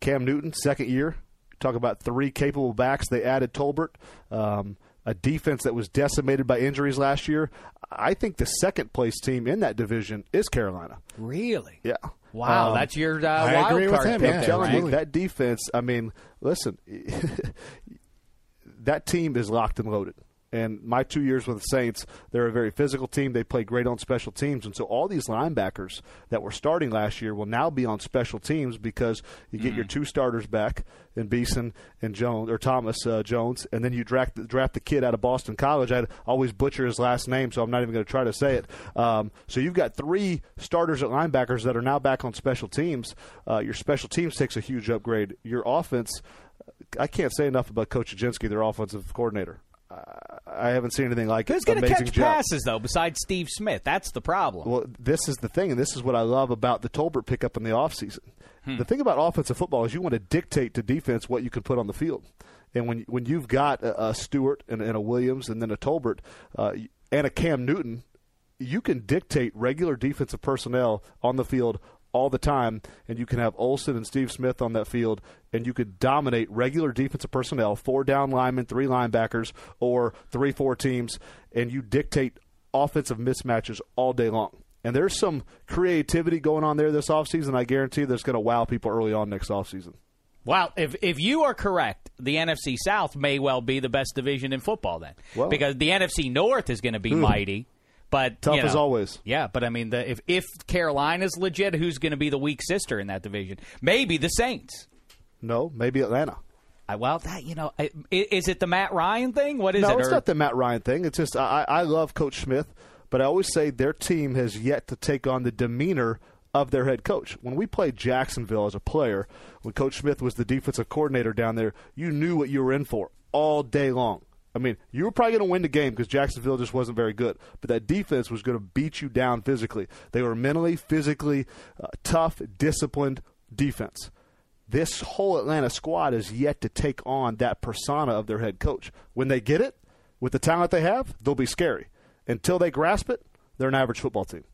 S6: Cam Newton, second year. Talk about three capable backs. They added Tolbert. Um, a defense that was decimated by injuries last year. I think the second place team in that division is Carolina.
S2: Really?
S6: Yeah.
S2: Wow,
S6: Um,
S2: that's your uh,
S4: I
S2: wild
S4: agree with him,
S2: pick
S4: yeah.
S6: Telling
S2: right?
S6: you, that defense. I mean, listen, that team is locked and loaded. And my two years with the Saints, they're a very physical team. They play great on special teams, and so all these linebackers that were starting last year will now be on special teams because you get your two starters back in Beason and Jones or Thomas uh, Jones, and then you draft draft the kid out of Boston College. I'd always butcher his last name, so I'm not even going to try to say it. Um, so you've got three starters at linebackers that are now back on special teams. Uh, your special teams takes a huge upgrade. Your offense. I can't say enough about Coach Chudzinski, their offensive coordinator. I- I haven't seen anything like
S2: Who's
S6: it.
S2: going to catch passes though, besides Steve Smith? That's the problem.
S6: Well, this is the thing, and this is what I love about the Tolbert pickup in the offseason.
S2: Hmm.
S6: The thing about offensive football is you want to dictate to defense what you can put on the field. And when when you've got a, a Stewart and, and a Williams and then a Tolbert uh, and a Cam Newton, you can dictate regular defensive personnel on the field all the time, and you can have Olsen and Steve Smith on that field, and you could dominate regular defensive personnel, four down linemen, three linebackers, or three, four teams, and you dictate offensive mismatches all day long. And there's some creativity going on there this offseason. I guarantee that's going to wow people early on next offseason.
S2: Well, if if you are correct, the NFC South may well be the best division in football then,
S6: Well-
S2: because the NFC North is going to be hmm. mighty. But
S6: Tough
S2: you
S6: as always.
S2: Yeah, but I mean, the, if if Carolina's legit, who's going to be the weak sister in that division? Maybe the Saints.
S6: No, maybe Atlanta.
S2: I, well, that you know, I, is it the Matt Ryan thing? What is
S6: no,
S2: it?
S6: it's
S2: Or-
S6: not the Matt Ryan thing. It's just I, I love Coach Smith, but I always say their team has yet to take on the demeanor of their head coach. When we played Jacksonville as a player, when Coach Smith was the defensive coordinator down there, you knew what you were in for all day long. I mean, you were probably going to win the game because Jacksonville just wasn't very good, but that defense was going to beat you down physically. They were mentally, physically uh, tough, disciplined defense this whole Atlanta squad is yet to take on that persona of their head coach. When they get it, with the talent they have, they'll be scary. Until they grasp it, they're an average football team.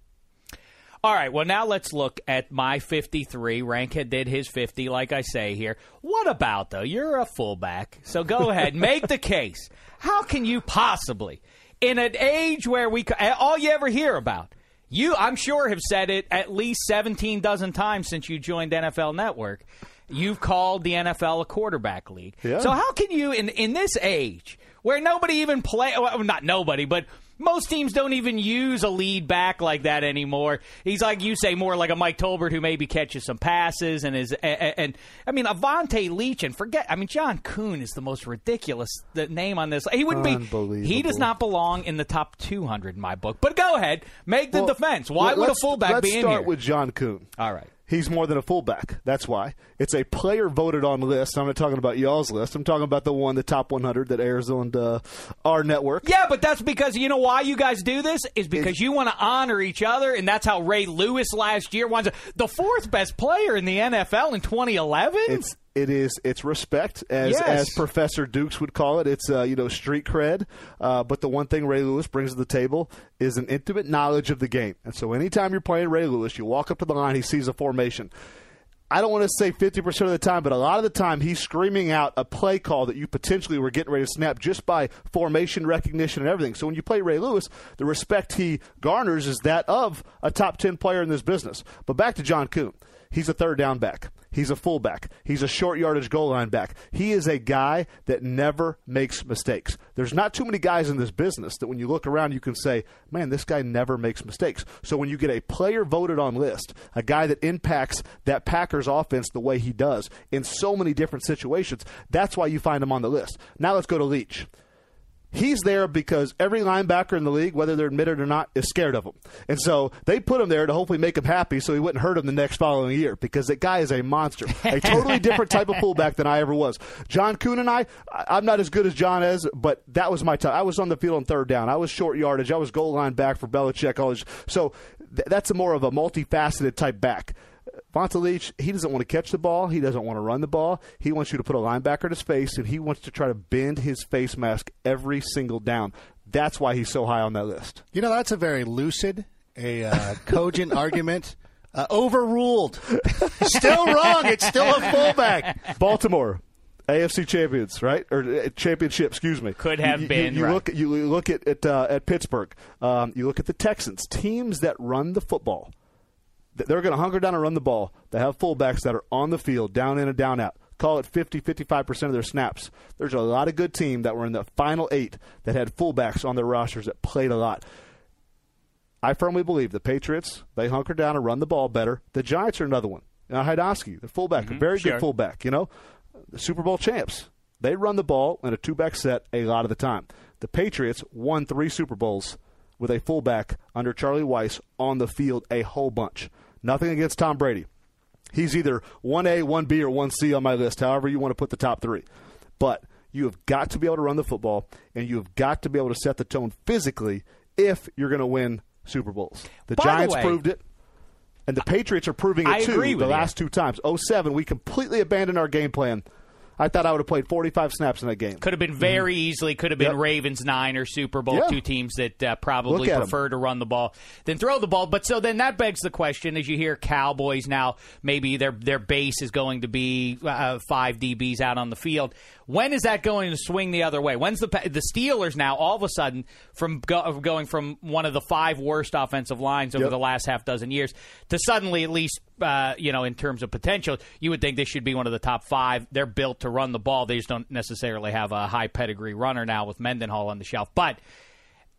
S2: All right, well, now let's look at my 53. Rankhead did his 50, like I say here. What about, though? You're a fullback, so go ahead, make the case. How can you possibly, in an age where we, all you ever hear about, you, I'm sure, have said it at least 17 dozen times since you joined NFL Network. You've called the NFL a quarterback league.
S6: Yeah.
S2: So how can you, in in this age where nobody even play, well, not nobody, but most teams don't even use a lead back like that anymore. He's like you say, more like a Mike Tolbert who maybe catches some passes and is and, and I mean a Vonta Leach and forget. I mean John Kuhn is the most ridiculous name on this. He wouldn't be. He does not belong in the top 200 in my book. But go ahead, make the
S6: Well,
S2: defense. Why would a fullback
S6: let's start with John Kuhn.
S2: All right.
S6: He's more than a fullback. That's why. It's a player voted on list. I'm not talking about y'all's list. I'm talking about the one, the top 100 that airs on uh, our network.
S2: Yeah, but that's because you know why you guys do this is because you want to honor each other, and that's how Ray Lewis last year was the fourth best player in the NFL in 2011.
S6: It's it is it's respect as
S2: Yes.
S6: as Professor Dukes would call it. It's uh, you know street cred. Uh, but the one thing Ray Lewis brings to the table is an intimate knowledge of the game. And so anytime you're playing Ray Lewis, you walk up to the line, he sees a formation. I don't want to say 50% of the time, but a lot of the time he's screaming out a play call that you potentially were getting ready to snap just by formation recognition and everything. So when you play Ray Lewis, the respect he garners is that of a top 10 player in this business. But back to John Kuhn. He's a third down back. He's a fullback. He's a short yardage goal line back. He is a guy that never makes mistakes. There's not too many guys in this business that when you look around, you can say, man, this guy never makes mistakes. So when you get a player voted on list, a guy that impacts that Packers offense the way he does in so many different situations, that's why you find him on the list. Now let's go to Leach. He's there because every linebacker in the league, whether they're admitted or not, is scared of him. And so they put him there to hopefully make him happy so he wouldn't hurt him the next following year because that guy is a monster. a totally different type of fullback than I ever was. John Kuhn and I, I'm not as good as John is, but that was my time. I was on the field on third down. I was short yardage. I was goal line back for Belichick. All. So th- that's more of a multifaceted type back. Vonta he doesn't want to catch the ball. He doesn't want to run the ball. He wants you to put a linebacker in his face, and he wants to try to bend his face mask every single down. That's why he's so high on that list.
S4: You know, that's a very lucid, a uh, cogent argument. Uh, overruled. still wrong. It's still a fullback.
S6: Baltimore, AFC champions, right? Or uh, championship, excuse me.
S2: Could have
S6: You- you-
S2: been,
S6: You,
S2: right.
S6: look at you look at at, uh, at Pittsburgh. Um, you look at the Texans, teams that run the football. Th- They're going to hunker down and run the ball. They have fullbacks that are on the field, down in and down out. Call it 50, 55% of their snaps. There's a lot of good team that were in the final eight that had fullbacks on their rosters that played a lot. I firmly believe the Patriots, they hunker down and run the ball better. The Giants are another one. Now, Hynoski, the fullback, a mm-hmm. very
S2: sure.
S6: good fullback, you know. The Super Bowl champs. They run the ball in a two back set a lot of the time. The Patriots won three Super Bowls with a fullback under Charlie Weis on the field a whole bunch. Nothing against Tom Brady. He's either 1A, 1B, or 1C on my list, however you want to put the top three. But you have got to be able to run the football, and you have got to be able to set the tone physically if you're going to win Super Bowls. The
S2: By the
S6: Giants
S2: way-
S6: proved it, and the Patriots are proving it
S2: I
S6: too the
S2: you.
S6: last two times. 07, we completely abandoned our game plan. I thought I would have played 45 snaps in that game.
S2: Could have been very easily. Could have been
S6: Mm-hmm. Yep.
S2: Ravens nine or Super Bowl
S6: Yeah.
S2: two teams that uh, probably
S6: Look at 'em.
S2: prefer to run the ball than throw the ball. But so then that begs the question: as you hear Cowboys now, maybe their their base is going to be uh, five DBs out on the field. When is that going to swing the other way? When's the the Steelers now all of a sudden from go, going from one of the five worst offensive lines over
S6: Yep.
S2: the last half dozen years to suddenly at least uh, you know in terms of potential, you would think they should be one of the top five. They're built to run the ball. They just don't necessarily have a high pedigree runner now with Mendenhall on the shelf, but.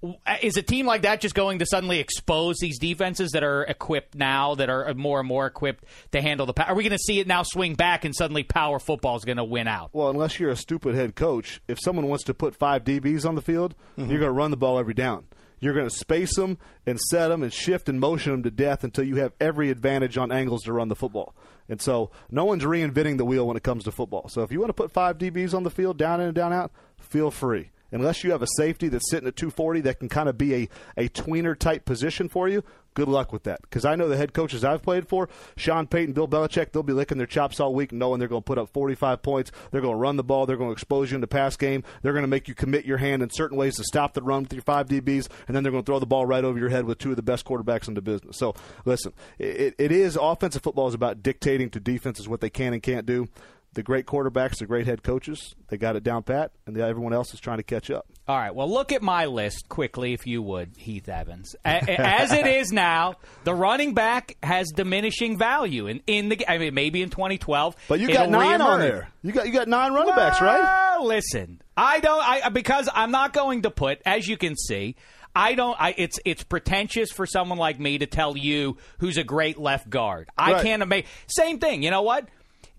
S2: Uh, is a team like that just going to suddenly expose these defenses that are equipped now, that are uh, more and more equipped to handle the? power? Are we going to see it now swing back and suddenly power football is going to win out?
S6: Well, unless you're a stupid head coach, if someone wants to put five DBs on the field, mm-hmm. you're going to run the ball every down. You're going to space them and set them and shift and motion them to death until you have every advantage on angles to run the football. And so no one's reinventing the wheel when it comes to football. So if you want to put five DBs on the field, down in and down out, feel free. Unless you have a safety that's sitting at 240 that can kind of be a, a tweener type position for you, good luck with that. Because I know the head coaches I've played for, Sean Payton, Bill Belichick, they'll be licking their chops all week knowing they're going to put up 45 points. They're going to run the ball. They're going to expose you in the pass game. They're going to make you commit your hand in certain ways to stop the run with your five DBs, and then they're going to throw the ball right over your head with two of the best quarterbacks in the business. So, listen, it, it is offensive football is about dictating to defenses what they can and can't do. The great quarterbacks, the great head coaches, they got it down pat, and the, everyone else is trying to catch up.
S2: All right. Well, look at my list quickly, if you would, Heath Evans. A- As it is now, the running back has diminishing value in, in the. I mean, maybe in 2012,
S6: But you got nine on there. You got you got nine running backs, right?
S2: Listen, I don't. I because I'm not going to put, as you can see. I don't. I, it's it's pretentious for someone like me to tell you who's a great left guard. I
S6: Right.
S2: can't make same thing. You know what?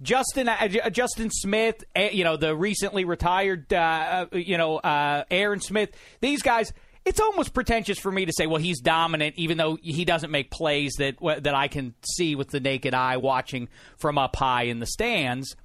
S2: Justin uh, Justin Smith, uh, you know the recently retired, uh, uh, you know uh, Aaron Smith. These guys. It's almost pretentious for me to say, well, he's dominant, even though he doesn't make plays that that I can see with the naked eye watching from up high in the stands.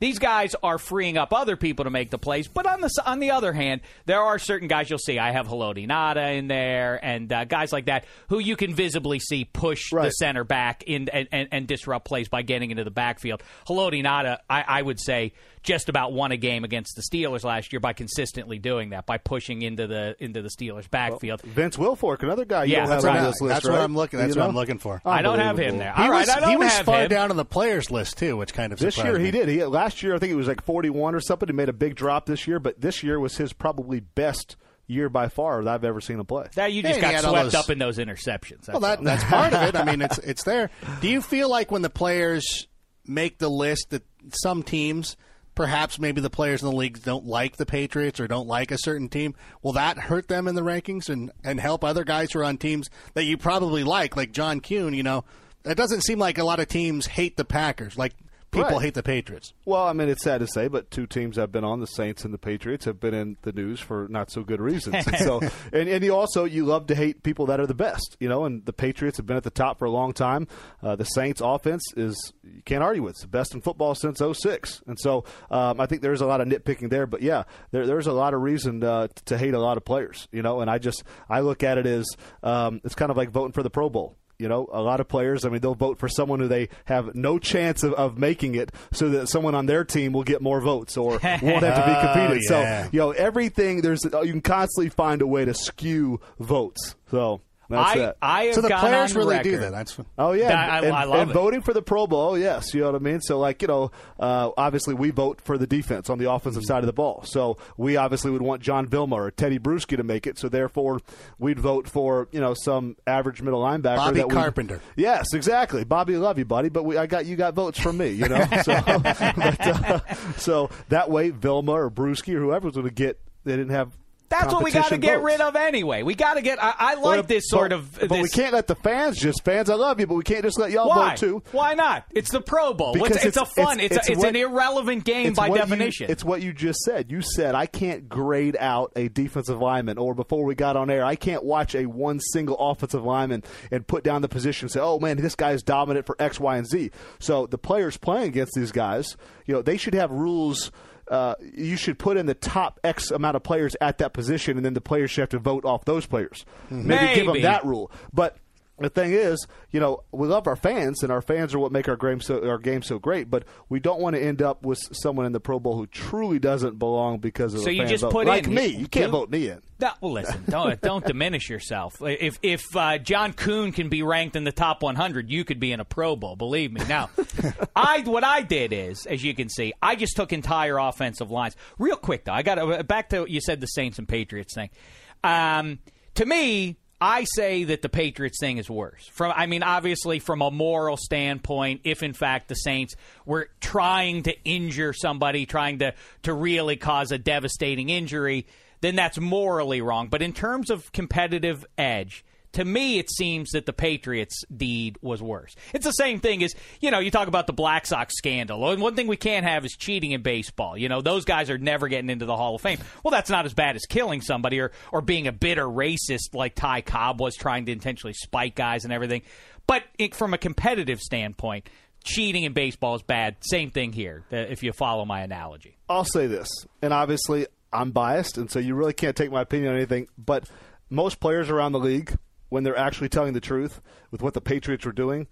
S2: These guys are freeing up other people to make the plays, but on the on the other hand, there are certain guys you'll see. I have Haloti Ngata in there, and uh, guys like that who you can visibly see push the center back in and, and, and disrupt plays by getting into the backfield. Haloti Ngata, I, I would say, just about won a game against the Steelers last year by consistently doing that, by pushing into the into the Steelers backfield.
S6: Vince Wilfork, another guy you
S2: Yeah,
S6: don't
S2: that's
S6: have
S2: right.
S6: list,
S4: That's
S6: right?
S4: what I'm looking. That's
S6: You
S4: what
S6: know?
S4: I'm looking for.
S2: I don't have him
S6: Unbelievable.
S2: there.
S4: He
S2: All right,
S4: was,
S2: I don't
S4: he was
S2: have
S4: far
S2: him.
S4: down on the players list too, which kind of
S6: This
S4: surprised
S6: year he did. He last year I think it was like 41 or something. He made a big drop this year, but this year was his probably best year by far that I've ever seen him play.
S2: That you just
S4: and
S2: got swept
S4: those-
S2: up in those interceptions.
S4: Well,
S2: that's
S4: that that's part of it. I mean, it's it's there. Do you feel like when the players make the list that some teams, perhaps maybe the players in the league don't like the Patriots or don't like a certain team, will that hurt them in the rankings and and help other guys who are on teams that you probably like, like John Kuhn? You know, it doesn't seem like a lot of teams hate the Packers, like people
S6: Right.
S4: hate the Patriots.
S6: Well, I mean, it's sad to say, but two teams I've been on the Saints and the Patriots have been in the news for not so good reasons. And so, and, and you also you love to hate people that are the best, you know. And the Patriots have been at the top for a long time. Uh, the Saints' offense is you can't argue with. It's the best in football since 06. And so, um, I think there's a lot of nitpicking there. But yeah, there, there's a lot of reason uh, to hate a lot of players, you know. And I just I look at it as um, it's kind of like voting for the Pro Bowl. You know, a lot of players, I mean, they'll vote for someone who they have no chance of, of making it so that someone on their team will get more votes or won't have to be
S4: Oh, yeah.
S6: So, you know, everything, there's uh, you can constantly find a way to skew votes. So, that's
S2: I
S6: that.
S2: I have
S4: So the players really
S2: record.
S4: do that. That's
S6: Oh yeah,
S2: That- I-
S6: and,
S2: I love
S6: and
S2: it.
S6: voting for the Pro Bowl. Yes, you know what I mean. So like you know, uh, obviously we vote for the defense on the offensive side of the ball. So we obviously would want John Vilma or Teddy Bruschi to make it. So therefore, we'd vote for you know some average middle linebacker.
S4: Bobby
S6: that we-
S4: Carpenter.
S6: Yes, exactly. Bobby, love you, buddy. But we, I got you got votes from me. You know, so but, uh, so that way Vilma or Bruschi or whoever was going to get. They didn't have.
S2: That's what we got to get
S6: votes.
S2: rid of anyway. We got to get. I, I like
S6: But-
S2: this sort
S6: but-
S2: of.
S6: But we can't let the fans just fans. I love you, but we can't just let y'all
S2: Why?
S6: vote too.
S2: Why not? It's the Pro Bowl.
S6: Because
S2: What's, it's,
S6: it's-
S2: a fun. It's
S6: it's-
S2: it's,
S6: it's
S2: a, it's
S6: what-
S2: an irrelevant game by
S6: what you-
S2: definition.
S6: it's what you just said. You said I can't grade out a defensive lineman, or before we got on air, I can't watch a one single offensive lineman and put down the position and say, "Oh man, this guy is dominant for X, Y, and Z." So the players playing against these guys, you know, they should have rules. Uh, you should put in the top X amount of players at that position, and then the players should have to vote off those players. Maybe, give them that rule, but. The thing is, you know, we love our fans, and our fans are what make our game so our game so great. But we don't want to end up with someone in the Pro Bowl who truly doesn't belong because of
S2: So you just
S6: vote.
S2: put
S6: like
S2: in-
S6: me. You can't vote me in.
S2: No, well, listen, don't don't diminish yourself. If if uh, John Kuhn can be ranked in the top 100, you could be in a Pro Bowl. Believe me. Now, I what I did is, as you can see, I just took entire offensive lines. Real quick though, I got back to you said the Saints and Patriots thing. Um, to me, I say that the Patriots thing is worse. From I mean, obviously, from a moral standpoint, if in fact the Saints were trying to injure somebody, trying to to really cause a devastating injury, then that's morally wrong. But in terms of competitive edge, to me, it seems that the Patriots' deed was worse. It's the same thing as, you know, you talk about the Black Sox scandal. And one thing we can't have is cheating in baseball. You know, those guys are never getting into the Hall of Fame. Well, that's not as bad as killing somebody or, or being a bitter racist like Ty Cobb was trying to intentionally spike guys and everything. But it, from a competitive standpoint, cheating in baseball is bad. Same thing here, uh, if you follow my analogy.
S6: I'll say this, and obviously I'm biased, and so you really can't take my opinion on anything. But most players around the league, when they're actually telling the truth with what the Patriots were doing,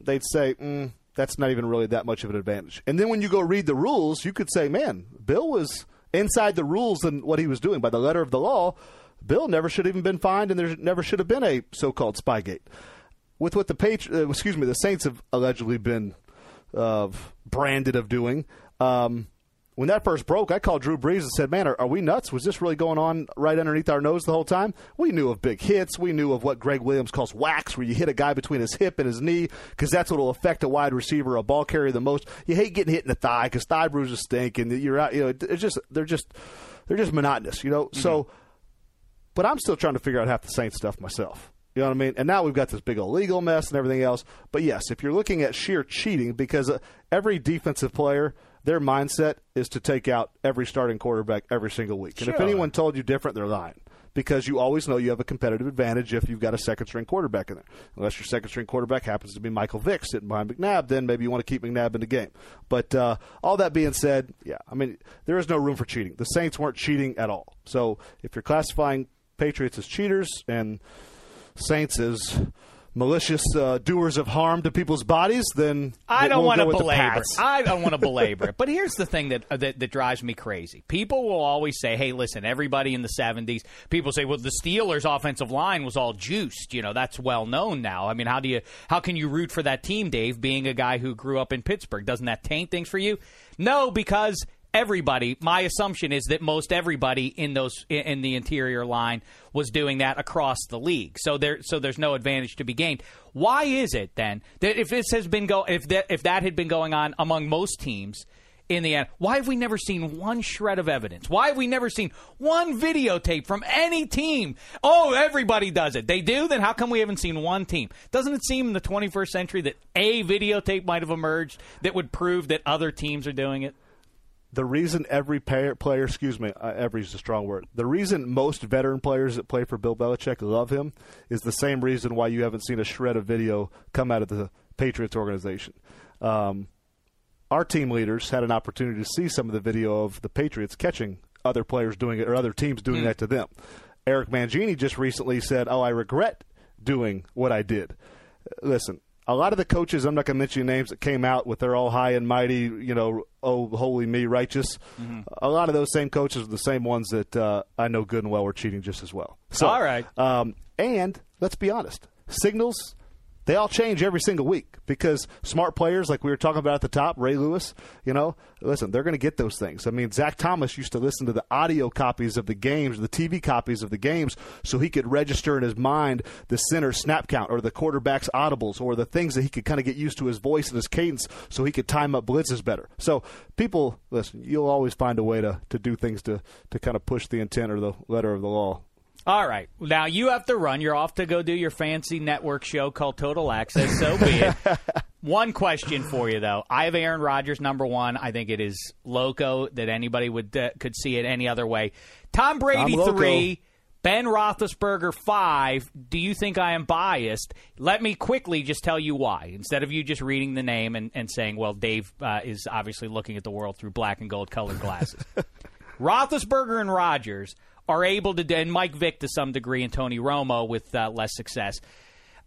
S6: they'd say, mm, "That's not even really that much of an advantage." And then when you go read the rules, you could say, "Man, Bill was inside the rules and what he was doing by the letter of the law." Bill never should have even been fined, and there never should have been a so-called Spygate. With what the Patri- uh, excuse me, the Saints have allegedly been uh, branded of doing. Um, when that first broke, I called Drew Brees and said, "Man, are, are we nuts? Was this really going on right underneath our nose the whole time?" We knew of big hits. We knew of what Gregg Williams calls whacks, where you hit a guy between his hip and his knee, because that's what will affect a wide receiver, a ball carrier, the most. You hate getting hit in the thigh because thigh bruises stink, and you're out. You know, it's just they're just they're just monotonous. You know, so. But I'm still trying to figure out half the Saints stuff myself. You know what I mean? And now we've got this big old legal mess and everything else. But yes, if you're looking at sheer cheating, because uh, every defensive player, their mindset is to take out every starting quarterback every single week. And if anyone told you different, they're lying. Because you always know you have a competitive advantage if you've got a second string quarterback in there. Unless your second string quarterback happens to be Michael Vick sitting behind McNabb, then maybe you want to keep McNabb in the game. But uh, all that being said, yeah, I mean, there is no room for cheating. The Saints weren't cheating at all. So if you're classifying Patriots as cheaters and Saints as malicious uh, doers of harm to people's bodies, then
S2: I don't want to belabor. it. I don't want to belabor it. But here's the thing that, uh, that that drives me crazy. People will always say, "Hey, listen, everybody in the '70s." People say, "Well, the Steelers' offensive line was all juiced." You know, that's well known now. I mean, how do you how can you root for that team, Dave? Being a guy who grew up in Pittsburgh, doesn't that taint things for you? No, because everybody. My assumption is that most everybody in those in- the interior line was doing that across the league. So there so there's no advantage to be gained. Why is it then that if this has been go if that if that had been going on among most teams in the end, why have we never seen one shred of evidence? Why have we never seen one videotape from any team? Oh, everybody does it. They do? Then how come we haven't seen one team? Doesn't it seem in the 21st century that a videotape might have emerged that would prove that other teams are doing it?
S6: The reason every player, player excuse me, uh, every is a strong word. The reason most veteran players that play for Bill Belichick love him is the same reason why you haven't seen a shred of video come out of the Patriots organization. Um, our team leaders had an opportunity to see some of the video of the Patriots catching other players doing it or other teams doing that to them. Eric Mangini just recently said, "Oh, I regret doing what I did." Listen, a lot of the coaches, I'm not going to mention names that came out with their all high and mighty, you know, oh, holy me, righteous. A lot of those same coaches are the same ones that uh, I know good and well were cheating just as well. So,
S2: All right.
S6: Um, and let's be honest, signals. They all change every single week because smart players, like we were talking about at the top, Ray Lewis, you know, listen, they're going to get those things. I mean, Zach Thomas used to listen to the audio copies of the games, the TV copies of the games, so he could register in his mind the center snap count or the quarterback's audibles or the things that he could kind of get used to his voice and his cadence so he could time up blitzes better. So people, listen, you'll always find a way to, to do things to, to kind of push the intent or the letter of the law.
S2: All right. Now you have to run. You're off to go do your fancy network show called Total Access. So be it. one question for you though. I have Aaron Rodgers number one. I think it is loco that anybody would uh, could see it any other way. Tom Brady three. Ben Roethlisberger five. Do you think I am biased? Let me quickly just tell you why. Instead of you just reading the name and, and saying, "Well, Dave uh, is obviously looking at the world through black and gold colored glasses." Roethlisberger and Rodgers are able to, and Mike Vick to some degree, and Tony Romo with uh, less success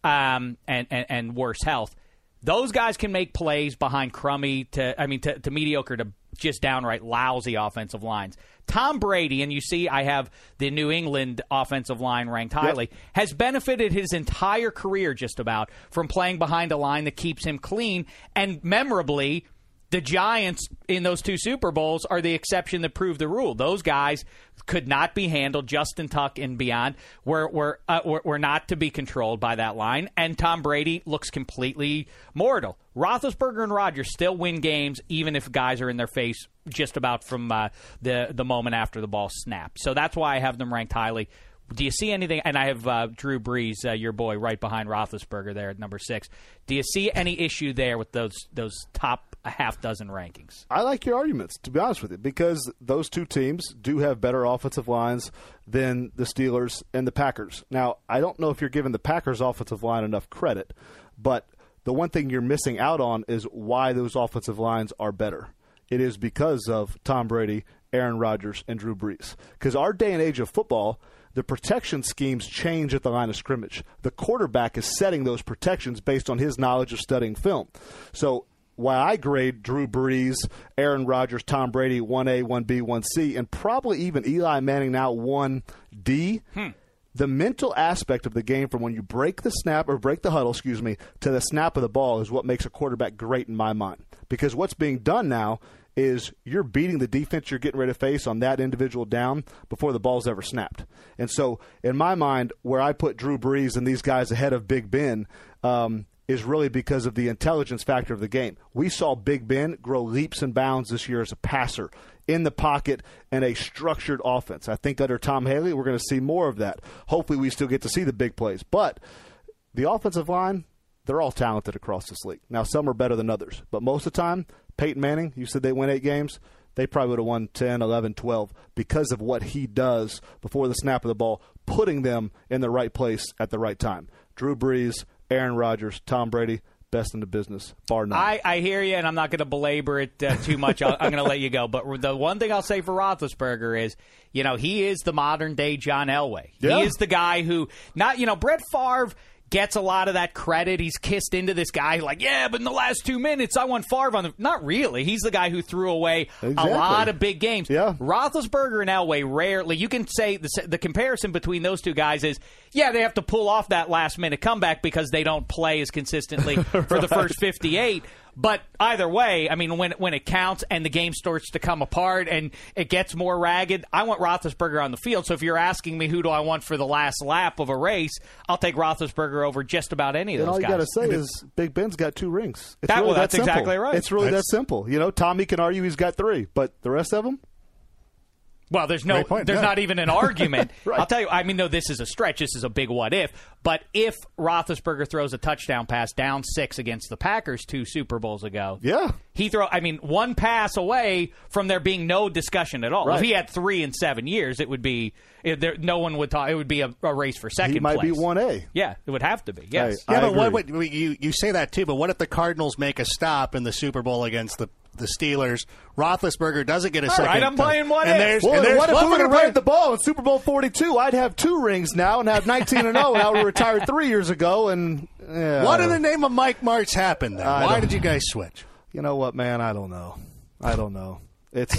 S2: um, and, and and worse health. Those guys can make plays behind crummy to, I mean, to, to mediocre to just downright lousy offensive lines. Tom Brady, and you see, I have the New England offensive line ranked highly, has benefited his entire career just about from playing behind a line that keeps him clean and memorably the Giants in those two Super Bowls are the exception that proved the rule. Those guys could not be handled. Justin Tuck and beyond were were, uh, were were not to be controlled by that line. And Tom Brady looks completely mortal. Roethlisberger and Rodgers still win games, even if guys are in their face just about from uh, the the moment after the ball snapped. So that's why I have them ranked highly. Do you see anything? And I have uh, Drew Brees, uh, your boy, right behind Roethlisberger there at number six. Do you see any issue there with those those top a half dozen rankings?
S6: I like your arguments, to be honest with you, because those two teams do have better offensive lines than the Steelers and the Packers. Now, I don't know if you're giving the Packers' offensive line enough credit, but the one thing you're missing out on is why those offensive lines are better. It is because of Tom Brady, Aaron Rodgers, and Drew Brees. Because our day and age of football, the protection schemes change at the line of scrimmage. The quarterback is setting those protections based on his knowledge of studying film. So while I grade Drew Brees, Aaron Rodgers, Tom Brady 1A, 1B, 1C, and probably even Eli Manning now 1D, the mental aspect of the game from when you break the snap or break the huddle, excuse me, to the snap of the ball is what makes a quarterback great in my mind. Because what's being done now is you're beating the defense you're getting ready to face on that individual down before the ball's ever snapped. And so, in my mind, where I put Drew Brees and these guys ahead of Big Ben um, is really because of the intelligence factor of the game. We saw Big Ben grow leaps and bounds this year as a passer in the pocket and a structured offense. I think under Todd Haley, we're going to see more of that. Hopefully, we still get to see the big plays. But the offensive line, they're all talented across this league. Now, some are better than others, but most of the time, Peyton Manning, you said they win eight games. They probably would have won 10, 11, 12 because of what he does before the snap of the ball, putting them in the right place at the right time. Drew Brees, Aaron Rodgers, Tom Brady, best in the business, bar none.
S2: I, I hear you, and I'm not going to belabor it uh, too much. I'll, I'm going to let you go. But the one thing I'll say for Roethlisberger is, you know, he is the modern day John Elway.
S6: Yeah.
S2: He is the guy who, not, you know, Brett Favre gets a lot of that credit. He's kissed into this guy like, yeah, but in the last two minutes, I want Favre on the. Not really. He's the guy who threw away
S6: Exactly.
S2: a lot of big games.
S6: Yeah.
S2: Roethlisberger and Elway rarely. You can say the, the comparison between those two guys is, yeah, they have to pull off that last minute comeback because they don't play as consistently for the first 58. But either way, I mean, when when it counts and the game starts to come apart and it gets more ragged, I want Roethlisberger on the field. So if you're asking me who do I want for the last lap of a race, I'll take Roethlisberger over just about any of
S6: And
S2: those
S6: all you got to say is Big Ben's got two rings. It's
S2: That-
S6: really
S2: well,
S6: that
S2: that's
S6: simple.
S2: exactly right.
S6: It's really
S4: That's-
S6: that simple. You know, Tommy can argue he's got three, but the rest of them,
S2: Well, there's no,
S4: point,
S2: there's
S4: yeah.
S2: not even an argument.
S6: Right.
S2: I'll tell you. I mean, no, this is a stretch. This is a big what if. But if Roethlisberger throws a touchdown pass down six against the Packers two Super Bowls ago,
S6: yeah,
S2: he throw. I mean, one pass away from there being no discussion at all.
S6: Right.
S2: If he had three in seven years, it would be it, there, no one would talk. It would be a, a race for second.
S6: he might
S2: place.
S6: be one A.
S2: Yeah, it would have to be. Yes.
S6: Hey,
S4: Yeah,
S6: I
S4: but what,
S6: agree.
S4: what you you say that too? But what if the Cardinals make a stop in the Super Bowl against the the Steelers? Roethlisberger doesn't get a
S2: All
S4: second.
S2: right, I'm
S4: touch.
S2: playing one.
S4: and
S2: if.
S4: there's,
S6: Well,
S4: and there's
S6: what if
S4: one
S6: we
S4: we're
S6: would have
S4: gonna
S6: ran the ball in Super Bowl 42? I'd have two rings now and have 19 and 0, and I would have retired three years ago. And yeah,
S4: What in the name of Mike Martz happened there?
S6: I
S4: Why did you guys switch?
S6: You know what, man? I don't know. I don't know. It's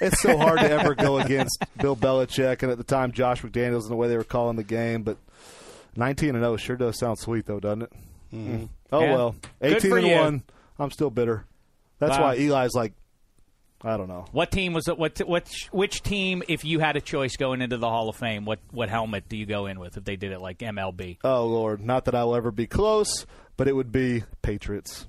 S6: it's so hard to ever go against Bill Belichick and at the time Josh McDaniels and the way they were calling the game. But 19 and 0 sure does sound sweet, though, doesn't it? Mm. Oh
S2: Yeah.
S6: well, 18
S2: for
S6: and
S2: you.
S6: one. I'm still bitter. That's
S2: Wow.
S6: why Eli's like, I don't know.
S2: What team was it? What what which team? If you had a choice going into the Hall of Fame, what what helmet do you go in with if they did it like MLB?
S6: Oh Lord, not that I'll ever be close, but it would be Patriots.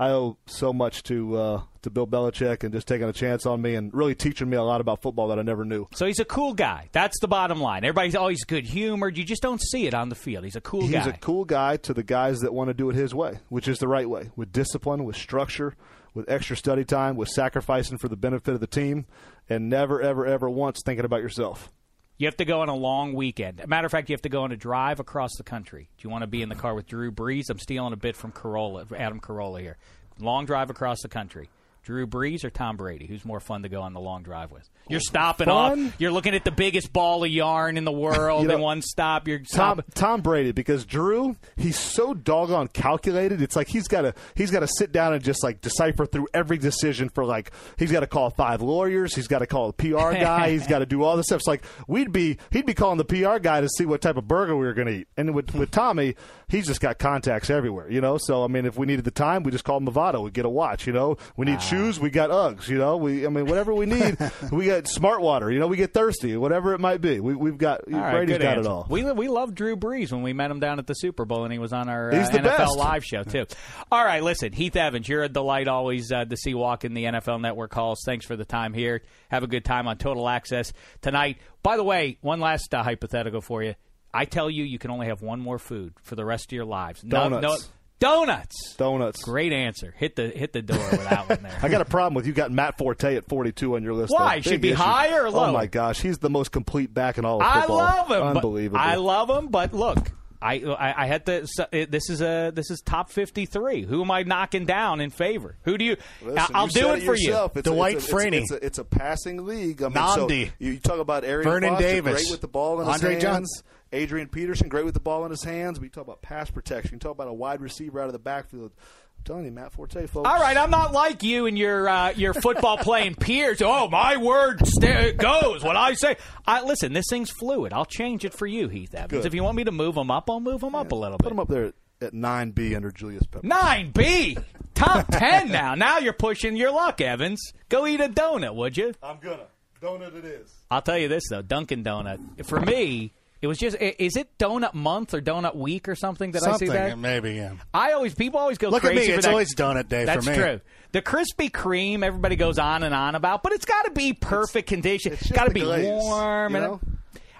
S6: I owe so much to uh, to Bill Belichick and just taking a chance on me and really teaching me a lot about football that I never knew.
S2: So he's a cool guy. That's the bottom line. Everybody's always good humored. You just don't see it on the field. He's a cool
S6: He's
S2: guy.
S6: a cool guy to the guys that want to do it his way, which is the right way, with discipline, with structure, with extra study time, with sacrificing for the benefit of the team, and never, ever, ever once thinking about yourself.
S2: You have to go on a long weekend. Matter of fact, you have to go on a drive across the country. Do you want to be in the car with Drew Brees? I'm stealing a bit from Carolla, Adam Carolla here. Long drive across the country. Drew Brees or Tom Brady? Who's more fun to go on the long drive with? You're stopping
S6: Fun?
S2: off. You're looking at the biggest ball of yarn in the world
S6: You know,
S2: in one stop. You're
S6: Tom. Tom Brady because Drew he's so doggone calculated. It's like he's got to he's got to sit down and just like decipher through every decision for like he's got to call five lawyers. He's got to call a PR guy. he's got to do all this stuff. It's like we'd be he'd be calling the PR guy to see what type of burger we were going to eat. And with with Tommy, he's just got contacts everywhere. You know. So I mean, if we needed the time, we just call Movado. We get a watch. You know. We need shoes. We got Uggs. You know. We I mean whatever we need. we got smart water. You know. We get thirsty. Whatever it might be. We we've got
S2: All right,
S6: Brady's got
S2: answer.
S6: it all.
S2: We we loved Drew Brees when we met him down at the Super Bowl, and he was on our uh, NFL
S6: best.
S2: Live show too. All right, listen, Heath Evans, you're a delight always uh, to see walking the NFL Network halls. Thanks for the time here. Have a good time on Total Access tonight. By the way, one last uh, hypothetical for you. I tell you, you can only have one more food for the rest of your lives. No-
S6: Donuts.
S2: no- donuts.
S6: Donuts.
S2: Great answer. Hit the hit the door with that one there.
S6: I got a problem with you got Matt Forte at 42 on your list.
S2: Why?
S6: though.
S2: Should be
S6: issue.
S2: higher or lower?
S6: Oh my gosh, he's the most complete back in all of
S2: I
S6: football.
S2: love him.
S6: Unbelievable.
S2: I love him, but look, I I, I had to. so- it- This is a this is top fifty three. Who am I knocking down in favor? Who do you?
S6: Listen,
S2: I'll
S6: you
S2: do
S6: said
S2: it for
S6: yourself.
S2: you.
S6: It's a-
S4: Dwight
S6: it's a,
S4: Freeney.
S6: It's, a, it's a passing league. I mean, so you, you talk about Arian
S4: Vernon
S6: Foster,
S4: Davis.
S6: great with the ball in his
S4: Andre
S6: hands.
S4: Johnson.
S6: Adrian Peterson, great with the ball in his hands. We talk about pass protection. You talk about a wide receiver out of the backfield. I'm telling you, Matt Forte, folks.
S2: All right, I'm not like you and your uh, your football playing peers. Oh, my word st- goes. What I say. I listen. This thing's fluid. I'll change it for you, Heath Evans.
S6: Good.
S2: If you want me to move them up, I'll move them up a little bit.
S6: Put them up there at 9B under Julius Pepper.
S2: Nine B, top ten now. Now you're pushing your luck, Evans. Go eat a donut, would you?
S6: I'm gonna. Donut it is.
S2: I'll tell you this though, Dunkin' Donut. For me, it was just is it Donut Month or Donut Week or something? that
S4: Something,
S2: I see that?
S4: maybe, yeah.
S2: I always people always go
S4: Look at me. It's
S2: that.
S4: always donut day
S2: That's
S4: for me.
S2: true. The Krispy Kreme, everybody goes on and on about, but it's got to be perfect condition.
S6: It's
S2: It's
S6: just
S2: got to be
S6: glaze,
S2: warm.
S6: you
S2: and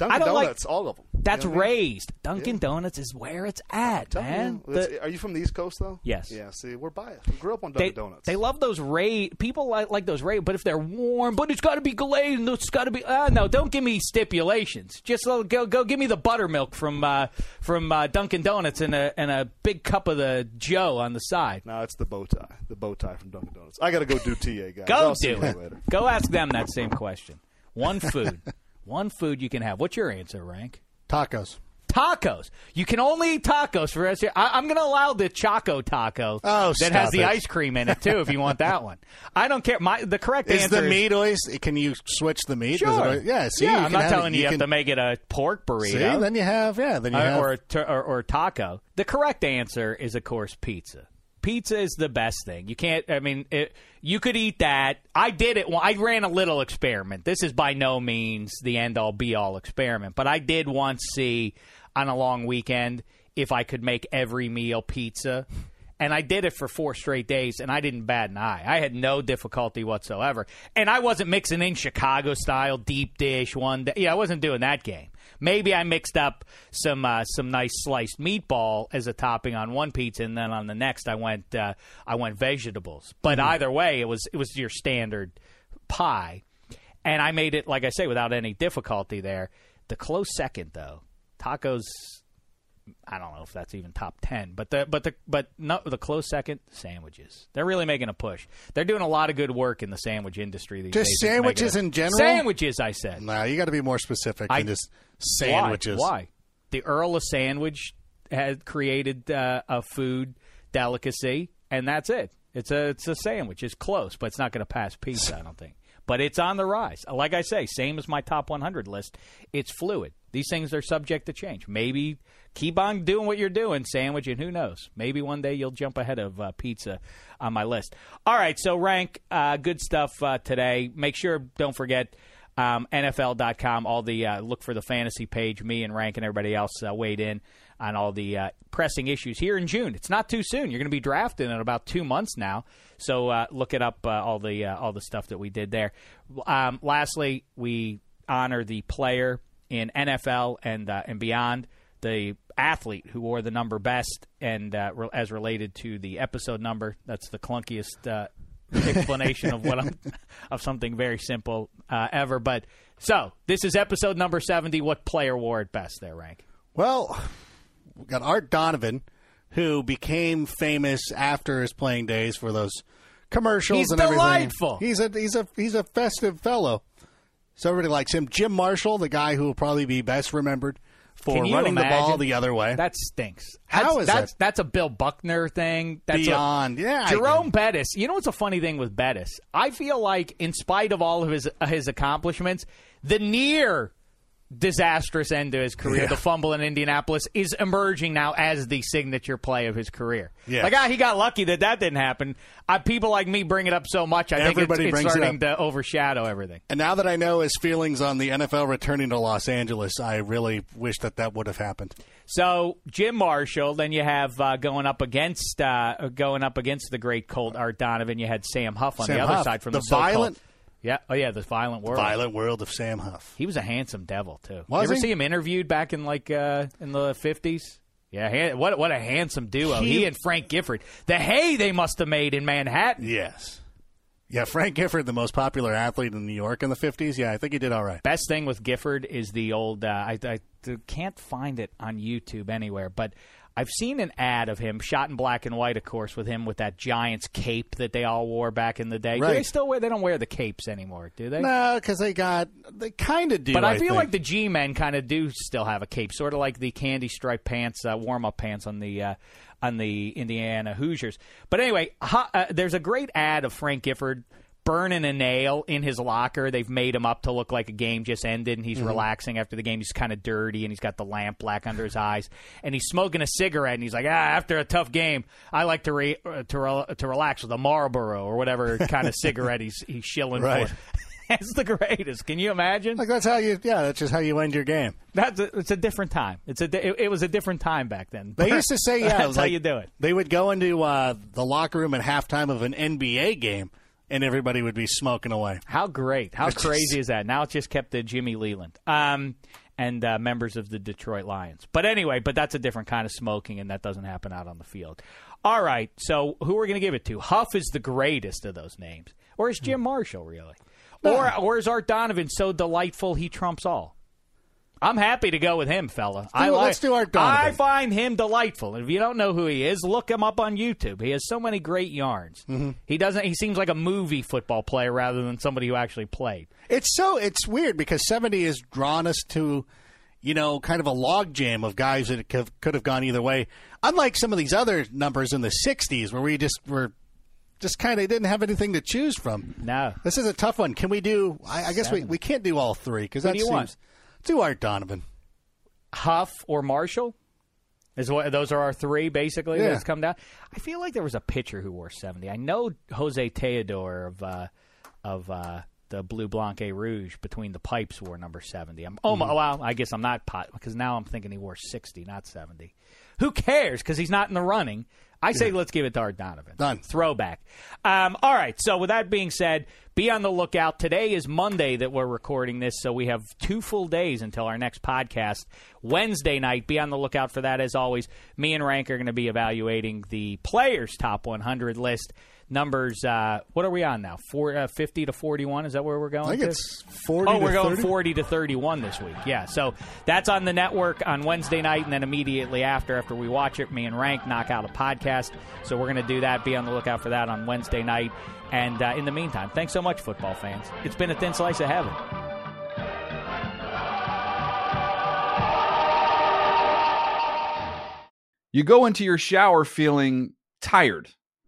S6: know?
S2: I
S6: Dunkin'
S2: don't like-
S6: Donuts, all of them.
S2: That's
S6: You know what I mean?
S2: raised. Dunkin' Donuts is where it's at,
S6: Tell
S2: man.
S6: it's-
S2: The-
S6: are you from the East Coast though?
S2: Yes.
S6: Yeah. See, we're biased. We grew up on
S2: they,
S6: Dunkin' Donuts.
S2: they love those raised. People like, like those raised, but if they're warm, but it's got to be glazed. and It's got to be. Uh, no, don't give me stipulations. Just uh, go go give me the buttermilk from uh, from uh, Dunkin' Donuts and a and a big cup of the Joe on the side.
S6: No, it's the bow tie. The bow tie from Dunkin' Donuts. I got to go do TA, guys.
S2: Go
S6: I'll
S2: do
S6: you
S2: it.
S6: later.
S2: Go ask them that same question. One food, one food you can have. What's your answer, Rank?
S4: Tacos.
S2: Tacos. You can only eat tacos for the rest of your, I, I'm going to allow the Choco Taco
S4: Oh,
S2: that has the
S4: it.
S2: ice cream in it too. If you want that one, I don't care. My the correct answer
S4: Is
S2: answer
S4: the meat always? Can you switch the meat?
S2: Sure.
S4: always- yeah. See,
S2: yeah. I'm not telling
S4: it.
S2: you you have to make it a pork burrito.
S4: See, then you have yeah. Then you
S2: Uh,
S4: have
S2: or, or or taco. The correct answer is, of course, pizza. Pizza is the best thing. You can't. I mean, it, you could eat that. I did it. I ran a little experiment. This is by no means the end all be all experiment, but I did once see on a long weekend if I could make every meal pizza. And I did it for four straight days, and I didn't bat an eye. I had no difficulty whatsoever. And I wasn't mixing in Chicago style deep dish one day. Yeah, I wasn't doing that game. Maybe I mixed up some uh, some nice sliced meatball as a topping on one pizza, and then on the next I went uh, I went vegetables. But either way, it was it was your standard pie, and I made it like I say without any difficulty there. The close second though, tacos. I don't know if that's even top ten, but the but the but no, the close second sandwiches. They're really making a push. They're doing a lot of good work in the sandwich industry these
S4: Just
S2: days.
S4: Sandwiches in general?
S2: Sandwiches, I said.
S4: Nah, you got to be more specific
S2: I-
S4: than just sandwiches.
S2: Why? Why? The Earl of Sandwich had created uh, a food delicacy, and that's it. It's a it's a sandwich. It's close, but it's not going to pass pizza. I don't think. But it's on the rise. Like I say, same as my top 100 list. It's fluid. These things are subject to change. Maybe keep on doing what you're doing, sandwich, and who knows? Maybe one day you'll jump ahead of uh, pizza on my list. All right, so rank uh, good stuff uh, today. Make sure, don't forget um, NFL.com. All the uh, look for the fantasy page. Me and Rank and everybody else uh, weighed in on all the uh, pressing issues here in June. It's not too soon. You're going to be drafting in about two months now. So uh, look it up. Uh, all the uh, all the stuff that we did there. Um, lastly, we honor the player in NFL and uh, and beyond. The athlete who wore the number best, and uh, re- as related to the episode number, that's the clunkiest uh, explanation of what I'm, of something very simple uh, ever. But so this is episode number seventy. What player wore it best? There, rank.
S4: Well, we got Art Donovan, who became famous after his playing days for those commercials
S2: He's
S4: and everything.
S2: delightful.
S4: He's a he's a he's a festive fellow. So everybody likes him. Jim Marshall, the guy who will probably be best remembered for running the ball the other way.
S2: That stinks.
S4: How
S2: that's,
S4: is
S2: that's,
S4: that?
S2: That's a Bill Buckner thing. That's a-
S4: Beyond, yeah, I
S2: Jerome Bettis. You know what's a funny thing with Bettis? I feel like, in spite of all of his uh, his accomplishments, the near disastrous end to his career,
S4: Yeah.
S2: the fumble in Indianapolis, is emerging now as the signature play of his career.
S4: Yes.
S2: Like, ah, he got lucky that that didn't happen. Uh, people like me bring it up so much, I
S4: Everybody
S2: think it's, it's
S4: brings it
S2: starting to overshadow everything.
S4: and now that I know his feelings on the NFL returning to Los Angeles, I really wish that that would have happened.
S2: So Jim Marshall, then you have uh, going up against uh, going up against the great Colt Art Donovan. You had Sam Huff on
S4: Sam
S2: the other
S4: Huff,
S2: side from
S4: the
S2: the,
S4: violent-
S2: Yeah, oh yeah, the violent world.
S4: Violent world of Sam Huff.
S2: He was a handsome devil too.
S4: Was
S2: you ever
S4: he?
S2: see him interviewed back in like uh, in the fifties? Yeah, ha- what what a handsome duo. He,
S4: He-
S2: and Frank Gifford. The hay they must have made in Manhattan.
S4: Yes. Yeah, Frank Gifford, the most popular athlete in New York in the 50s. Yeah, I think he did all right.
S2: Best thing with Gifford is the old. Uh, I, I can't find it on YouTube anywhere, but I've seen an ad of him shot in black and white, of course, with him with that Giants cape that they all wore back in the day. Do they still wear? They don't wear the capes anymore, do they?
S4: No, because they got, they kind of do.
S2: But I, feel
S4: think.
S2: like the G men kind of do still have a cape, sort of like the candy stripe pants, uh, warm up pants on the uh, on the Indiana Hoosiers. But anyway, ha- uh, there's a great ad of Frank Gifford burning a nail in his locker. They've made him up to look like a game just ended, and he's
S4: Mm-hmm.
S2: relaxing after the game. He's kind of dirty, and he's got the lamp black under his eyes, and he's smoking a cigarette, and he's like, ah, after a tough game, I like to re- uh, to re- to relax with a Marlboro or whatever kind of cigarette he's he's shilling
S4: Right.
S2: for. It's the greatest. Can you imagine?
S4: Like that's how you, yeah, that's just how you end your game.
S2: That's a, it's a different time. It's a it, it was a different time back then.
S4: They used to say, yeah,
S2: that's how you do it.
S4: They would go into uh, the locker room at halftime of an NBA game, and everybody would be smoking away.
S2: How great! How crazy is that? Now it's just kept to Jimmy Leyland um, and uh, members of the Detroit Lions. But anyway, but that's a different kind of smoking, and that doesn't happen out on the field. All right, so who are we going to give it to? Huff is the greatest of those names, or is Jim Marshall really? Or or is Art Donovan so delightful he trumps all? I'm happy to go with him, fella. I
S4: do-
S2: like,
S4: let's do Art Donovan.
S2: I find him delightful. And if you don't know who he is, look him up on YouTube. He has so many great yarns.
S4: Mm-hmm.
S2: He doesn't. He seems like a movie football player rather than somebody who actually played.
S4: It's so it's weird because seventy has drawn us to, you know, kind of a logjam of guys that could, could have gone either way. Unlike some of these other numbers in the '60s, where we just were just kind of didn't have anything to choose from.
S2: No.
S4: This is a tough one. Can we do? I, I guess we, we can't do all three because that seems.
S2: want?
S4: Do Art Donovan.
S2: Huff or Marshall? Is what those are our three basically
S6: Yeah.
S2: that's come down. I feel like there was a pitcher who wore seventy. I know Jose Theodore of uh, of uh, the Blue Blanc et Rouge between the pipes wore number seventy. I'm oh
S6: Mm-hmm.
S2: well, I guess I'm not pot because now I'm thinking he wore sixty, not seventy. Who cares? Because he's not in the running. I say let's give it to Art Donovan.
S4: Done.
S2: Throwback. Um, all right. So with that being said, be on the lookout. Today is Monday that we're recording this, so we have two full days until our next podcast. Wednesday night, be on the lookout for that. As always, me and Rank are going to be evaluating the players' top 100 list. Numbers. Uh, what are we on now? Four, uh, 50 to 41. Is that where we're going?
S4: I think
S2: to?
S4: it's 40
S2: Oh,
S4: to
S2: we're going
S4: 30.
S2: 40 to 31 this week. Yeah. So that's on the network on Wednesday night, and then immediately after, after we watch it, me and Rank knock out a podcast. So we're going to do that. Be on the lookout for that on Wednesday night. And uh, in the meantime, thanks so much, football fans. It's been a thin slice of heaven.
S7: You go into your shower feeling tired,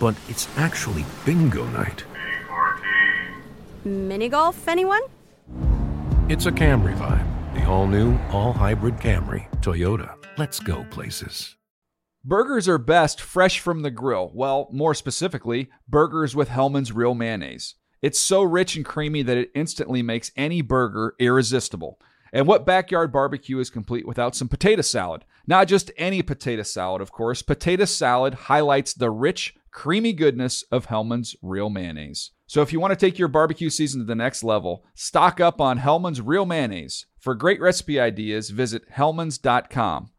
S8: But it's actually bingo night.
S9: Mini golf, anyone?
S8: It's a Camry vibe. The all new, all hybrid Camry. Toyota. Let's go places.
S7: Burgers are best fresh from the grill. Well, more specifically, burgers with Hellmann's Real Mayonnaise. It's so rich and creamy that it instantly makes any burger irresistible. And what backyard barbecue is complete without some potato salad? Not just any potato salad, of course. Potato salad highlights the rich, creamy goodness of Hellmann's Real Mayonnaise. So if you want to take your barbecue season to the next level, stock up on Hellmann's Real Mayonnaise. For great recipe ideas, visit hellmanns.com.